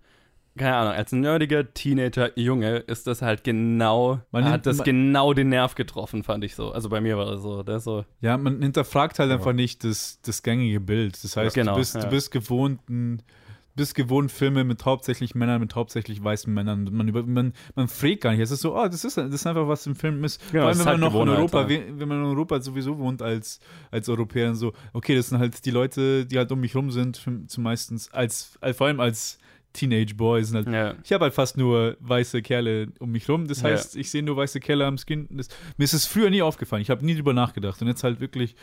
Keine Ahnung, als nerdiger Teenager-Junge ist das halt genau, Man hat nimmt- das man- genau den Nerv getroffen, fand ich so. Also bei mir war das so, das so. Ja, man hinterfragt halt Ja. einfach nicht das, das gängige Bild. Das heißt, Genau, du, bist, ja. du bist gewohnt, ein- bist gewohnt Filme mit hauptsächlich Männern, mit hauptsächlich weißen Männern. Man, über, man, man fragt gar nicht. Es ist so, oh, das ist, das ist einfach, was im Film ist. Genau, Vor allem, wenn man halt noch in Europa, ja. we- wenn man in Europa sowieso wohnt als, als Europäer und so, okay, das sind halt die Leute, die halt um mich rum sind, für- zum meistens, als, als vor allem als Teenage Boys halt Ja. ich habe halt fast nur weiße Kerle um mich rum. Das Ja. heißt, ich sehe nur weiße Kerle am Skin. Das, mir ist es früher nie aufgefallen. Ich habe nie drüber nachgedacht. Und jetzt halt wirklich,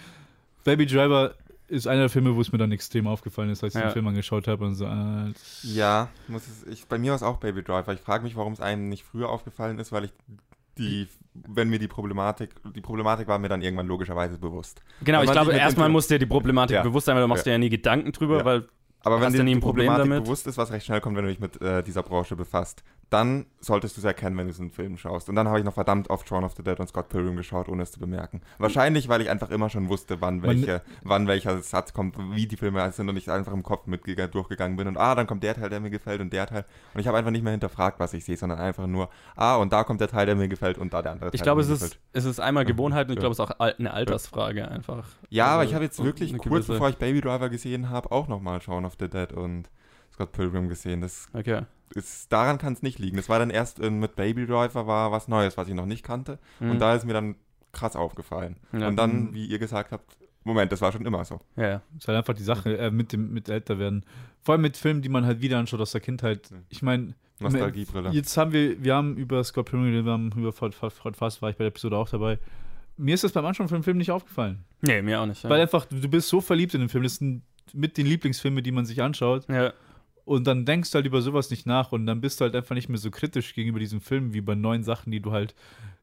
Baby Driver ist einer der Filme, wo es mir dann extrem aufgefallen ist, als ich Ja. den Film angeschaut habe und so, das- Ja, muss es, ich, bei mir war es auch Baby Driver. Ich frage mich, warum es einem nicht früher aufgefallen ist, weil ich die, wenn mir die Problematik, die Problematik war mir dann irgendwann logischerweise bewusst. Genau, ich glaube, erstmal muss dir die Problematik Ja. bewusst sein, weil du machst dir ja nie Gedanken drüber, Ja. weil Aber wenn Hast dir nie die ein Problem Problematik damit? bewusst ist, was recht schnell kommt, wenn du dich mit äh, dieser Branche befasst, dann solltest du es erkennen, wenn du so einen Film schaust. Und dann habe ich noch verdammt oft Shaun of the Dead und Scott Pilgrim geschaut, ohne es zu bemerken. Wahrscheinlich, weil ich einfach immer schon wusste, wann, welche, wann welcher Satz kommt, wie die Filme sind und ich einfach im Kopf mit durchgegangen bin und ah, dann kommt der Teil, der mir gefällt und der Teil. Und ich habe einfach nicht mehr hinterfragt, was ich sehe, sondern einfach nur, ah, und da kommt der Teil, der mir gefällt und da der andere Teil. ich glaube, es ist, es ist einmal Gewohnheit und ich glaube, es ist auch eine Altersfrage einfach. Ja, aber Also, ich habe jetzt wirklich kurz bevor ich Baby Driver gesehen habe, auch nochmal Shaun of the Dead und Scott Pilgrim gesehen. Das Okay. ist, daran kann es nicht liegen. Das war dann erst äh, mit Baby Driver war was Neues, was ich noch nicht kannte. Mhm. Und da ist mir dann krass aufgefallen. Ja. Und dann, wie ihr gesagt habt, Moment, das war schon immer so. Ja, ja. ist halt einfach die Sache äh, mit dem mit älter werden. Vor allem mit Filmen, die man halt wieder anschaut aus der Kindheit. Ich meine, Nostalgiebrille. Jetzt haben wir, wir haben über Scott Pilgrim, wir haben über Fort Fort Fast, war ich bei der Episode auch dabei. Mir ist das beim Anschauen von dem Film nicht aufgefallen. Nee, mir auch nicht. Ja. Weil einfach, du bist so verliebt in den Film. Das sind mit den Lieblingsfilmen, die man sich anschaut. ja. Und dann denkst du halt über sowas nicht nach und dann bist du halt einfach nicht mehr so kritisch gegenüber diesem Film wie bei neuen Sachen, die du halt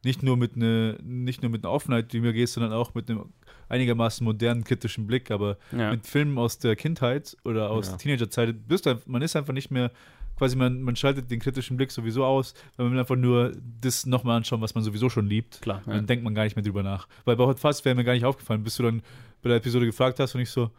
nicht nur mit ne, nicht nur mit einer Offenheit drüber gehst, sondern auch mit einem einigermaßen modernen kritischen Blick. Aber ja. mit Filmen aus der Kindheit oder aus Ja. der Teenagerzeit bist du, man ist einfach nicht mehr quasi man, man schaltet den kritischen Blick sowieso aus, weil man will einfach nur das nochmal anschauen, was man sowieso schon liebt. Klar. Ja. dann denkt man gar nicht mehr drüber nach. Weil bei Hot Fuzz wäre mir gar nicht aufgefallen, bis du dann bei der Episode gefragt hast und ich so,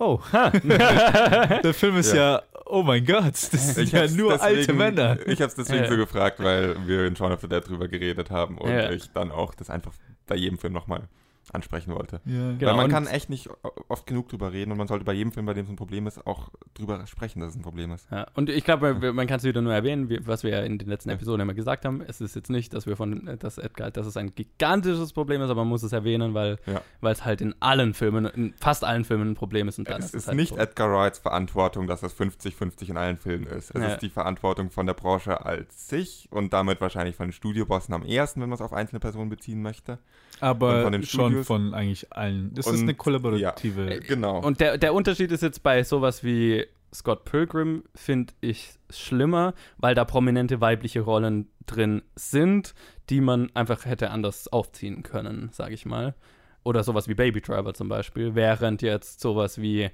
oh, der Film ist ja, oh mein Gott, das sind ja hab's nur alte deswegen- Männer. Ich habe es deswegen Ja. so gefragt, weil wir in Shaun of the Dead drüber geredet haben und Ja. ich dann auch das einfach bei jedem Film nochmal ansprechen wollte. Ja. Genau, Weil man und- kann echt nicht oft genug drüber reden und man sollte bei jedem Film, bei dem es ein Problem ist, auch drüber sprechen, dass es ein Problem ist. Ja, und ich glaube, man kann es wieder nur erwähnen, wie, was wir ja in den letzten. Episoden immer gesagt haben. Es ist jetzt nicht, dass wir von, dass Edgar, dass es ein gigantisches Problem ist, aber man muss es erwähnen, weil Ja. weil es halt in allen Filmen, in fast allen Filmen ein Problem ist. Und dann es ist ist halt nicht so. Edgar Wrights Verantwortung, dass das 50-50 in allen Filmen ist. Es Ja. ist die Verantwortung von der Branche als sich und damit wahrscheinlich von den Studiobossen am ersten, wenn man es auf einzelne Personen beziehen möchte. Aber Und von den schon Studios. von eigentlich allen. Das ist Und- eine kollaborative. Äh, Genau. Und der, der Unterschied ist jetzt bei sowas wie Scott Pilgrim, finde ich schlimmer, weil da prominente weibliche Rollen drin sind, die man einfach hätte anders aufziehen können, sage ich mal. Oder sowas wie Baby Driver zum Beispiel, während jetzt sowas wie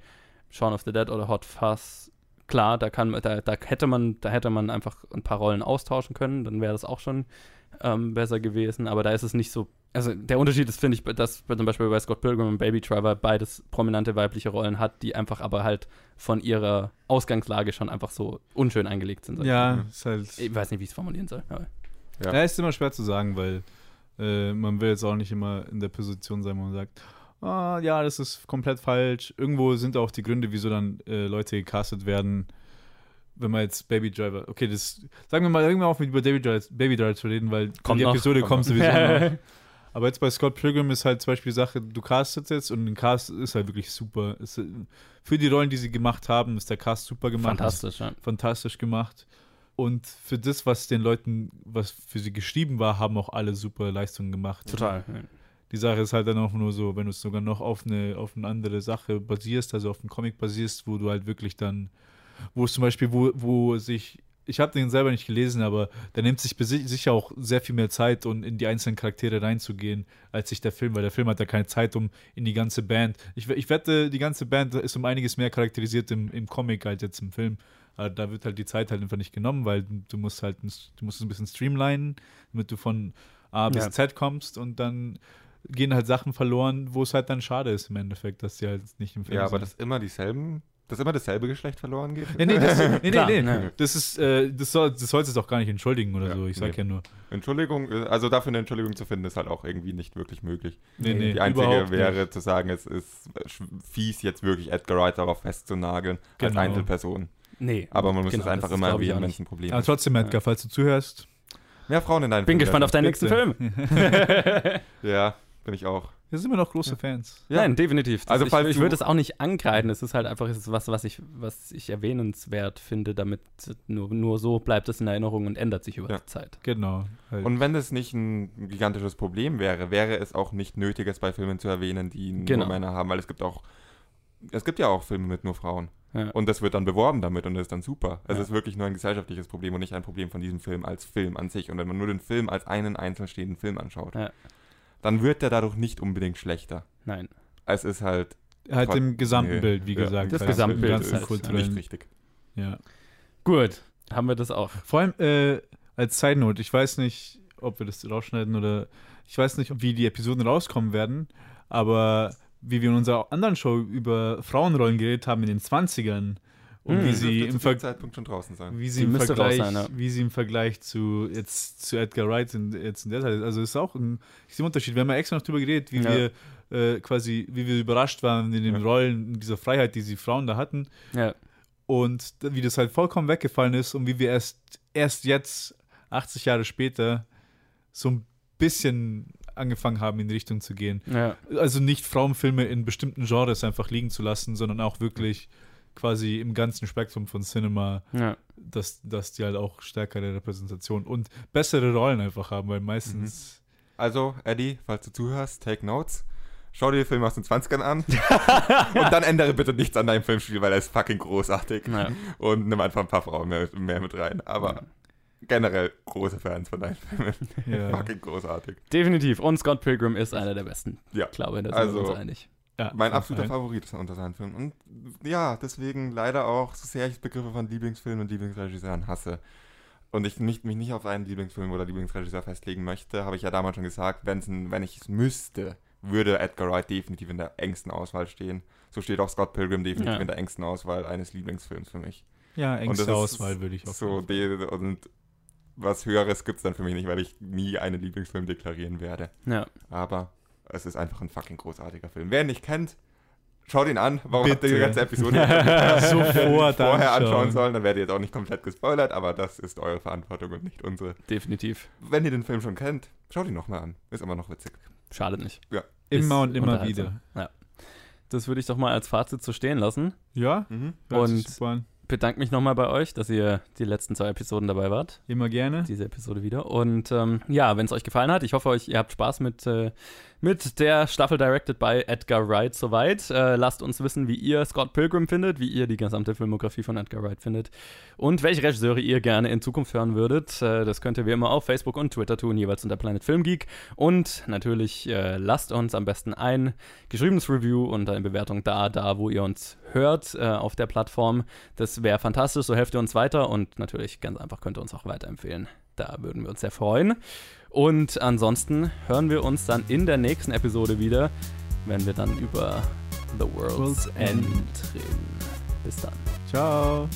Shaun of the Dead oder Hot Fuzz, klar, da kann da, da hätte man, da hätte man einfach ein paar Rollen austauschen können, dann wäre das auch schon ähm, besser gewesen, aber da ist es nicht so. Also der Unterschied ist, finde ich, dass zum Beispiel bei Scott Pilgrim und Baby Driver beides prominente weibliche Rollen hat, die einfach aber halt von ihrer Ausgangslage schon einfach so unschön eingelegt sind. ja, ist halt. Ich weiß nicht, wie ich es formulieren soll. Aber Ja. Ja, ist immer schwer zu sagen, weil äh, man will jetzt auch nicht immer in der Position sein, wo man sagt, ah, ja, das ist komplett falsch. Irgendwo sind auch die Gründe, wieso dann äh, Leute gecastet werden. Wenn man jetzt Baby Driver, okay, das sagen wir mal irgendwann auf mit über Baby Driver, Baby Driver zu reden, weil Kommt die noch, Episode kommt kommt, noch. sowieso noch. Aber jetzt bei Scott Pilgrim ist halt zum Beispiel die Sache, du castest jetzt und ein Cast ist halt wirklich super. Es, äh, für die Rollen, die sie gemacht haben, ist der Cast super gemacht. Fantastisch, ja. fantastisch gemacht. Und für das, was den Leuten, was für sie geschrieben war, haben auch alle super Leistungen gemacht. Total. Die Sache ist halt dann auch nur so, wenn du es sogar noch auf eine, auf eine andere Sache basierst, also auf einen Comic basierst, wo du halt wirklich dann, wo es zum Beispiel, wo, wo sich, ich habe den selber nicht gelesen, aber der nimmt sich sicher auch sehr viel mehr Zeit, um in die einzelnen Charaktere reinzugehen, als sich der Film, weil der Film hat ja keine Zeit, um in die ganze Band. Ich, ich wette, die ganze Band ist um einiges mehr charakterisiert im, im Comic als jetzt im Film. Aber da wird halt die Zeit halt einfach nicht genommen, weil du musst halt, ein- du musst es ein bisschen streamlinen, damit du von A bis Ja. Z kommst und dann gehen halt Sachen verloren, wo es halt dann schade ist im Endeffekt, dass die halt nicht im Film Ja, aber sind. dass immer dieselben, dass immer dasselbe Geschlecht verloren geht. Nee, nee, das, nee, nee, nee. ne. Das ist, äh, das soll, das sollst du doch gar nicht entschuldigen oder Ja, so. Ich sag nee. ja nur. Entschuldigung, äh, also dafür eine Entschuldigung zu finden, ist halt auch irgendwie nicht wirklich möglich. Nee, nee, Die einzige überhaupt wäre nicht. zu sagen, es ist fies, jetzt wirklich Edgar Wright darauf festzunageln, als Genau. Einzelperson. Nee. Aber man muss genau, es einfach immer erwähnen, wenn es ein Problem Aber ist. trotzdem, Edgar, falls du zuhörst, Mehr Frauen in deinen Bin gespannt auf deinen nächsten. Film. Ja, bin ich auch. Wir sind immer noch große Fans. Ja. Nein, definitiv. Das, Also ich ich würde es auch nicht ankreiden. Es ist halt einfach es ist was, was ich, was ich erwähnenswert finde, damit nur, nur so bleibt es in Erinnerung und ändert sich über Ja. die Zeit. Genau. Halt. Und wenn das nicht ein gigantisches Problem wäre, wäre es auch nicht nötig, es bei Filmen zu erwähnen, die Genau. nur Männer haben, weil es gibt auch, es gibt ja auch Filme mit nur Frauen. Ja. Und das wird dann beworben damit und das ist dann super. Es Ja. ist wirklich nur ein gesellschaftliches Problem und nicht ein Problem von diesem Film als Film an sich. Und wenn man nur den Film als einen einzeln stehenden Film anschaut, Ja. Dann wird der dadurch nicht unbedingt schlechter. Nein. Es ist halt halt im gesamten nee. Bild, wie Ja. gesagt. Das Gesamtbild im ganzen ist halt, nicht richtig. Ja. Gut, haben wir das auch. Vor allem äh, als Side Note, ich weiß nicht, ob wir das rausschneiden oder ich weiß nicht, wie die Episoden rauskommen werden, aber wie wir in unserer anderen Show über Frauenrollen geredet haben in den 20ern und Hm. wie sie im zu Ver Zeitpunkt schon draußen sein. wie sie Die im Vergleich, sein, ja. wie sie im Vergleich zu jetzt zu Edgar Wright in, jetzt in der Zeit ist. Also es ist auch ein extremer Unterschied. Wir haben ja extra noch drüber geredet, wie Ja. wir äh, quasi, wie wir überrascht waren in den Ja. Rollen, in dieser Freiheit, die sie Frauen da hatten Ja. und wie das halt vollkommen weggefallen ist und wie wir erst erst jetzt 80 Jahre später so ein bisschen angefangen haben in die Richtung zu gehen. Ja. Also nicht Frauenfilme in bestimmten Genres einfach liegen zu lassen, sondern auch wirklich quasi im ganzen Spektrum von Cinema ja. dass, dass die halt auch stärkere Repräsentation und bessere Rollen einfach haben, weil meistens. Also, Eddie, falls du zuhörst, take notes. Schau dir den Film aus den 20ern an und dann ändere bitte nichts an deinem Filmstil, weil er ist fucking großartig. Ja. Und nimm einfach ein paar Frauen mehr, mehr mit rein. Aber generell große Fans von deinen Filmen. Ja, Fucking großartig. Definitiv. Und Scott Pilgrim ist einer der besten. Ja. Ich glaube, da sind Also- wir uns einig. Ja, Mein absoluter Fall. Favorit ist unter seinen Filmen. Und ja, deswegen leider auch, so sehr ich Begriffe von Lieblingsfilmen und Lieblingsregisseuren hasse und ich nicht, mich nicht auf einen Lieblingsfilm oder Lieblingsregisseur festlegen möchte, habe ich ja damals schon gesagt, wenn's ein, wenn ich es müsste, würde Edgar Wright definitiv in der engsten Auswahl stehen. So steht auch Scott Pilgrim definitiv Ja. in der engsten Auswahl eines Lieblingsfilms für mich. Ja, engste Auswahl würde ich auch So, sagen. die, und was Höheres gibt es dann für mich nicht, weil ich nie einen Lieblingsfilm deklarieren werde. Ja. Aber Es ist einfach ein fucking großartiger Film. Wer ihn nicht kennt, schaut ihn an. Warum habt ihr die Bitte. ganze Episode Sofort vorher anschauen sollen? Dann werdet ihr jetzt auch nicht komplett gespoilert, aber das ist eure Verantwortung und nicht unsere. Definitiv. Wenn ihr den Film schon kennt, schaut ihn nochmal an. Ist immer noch witzig. Schadet nicht. Immer Ist und immer wieder. Ja. Das würde ich doch mal als Fazit so stehen lassen. Ja? Mhm. Und-. Bedanke mich nochmal bei euch, dass ihr die letzten zwei Episoden dabei wart. Immer gerne. diese Episode wieder. Und ähm, ja, wenn es euch gefallen hat, ich hoffe, euch, ihr habt Spaß mit, äh, mit der Staffel directed by Edgar Wright soweit. Äh, lasst uns wissen, wie ihr Scott Pilgrim findet, wie ihr die gesamte Filmografie von Edgar Wright findet und welche Regisseure ihr gerne in Zukunft hören würdet. Äh, das könnt ihr wie immer auf Facebook und Twitter tun, jeweils unter Planet Film Geek. Und natürlich äh, lasst uns am besten ein geschriebenes Review und eine Bewertung da, da, wo ihr uns hört äh, auf der Plattform. Das wäre fantastisch, so helft ihr uns weiter und natürlich ganz einfach könnt ihr uns auch weiterempfehlen. Da würden wir uns sehr freuen. Und ansonsten hören wir uns dann in der nächsten Episode wieder, wenn wir dann über The World's, World's End reden. Bis dann. Ciao.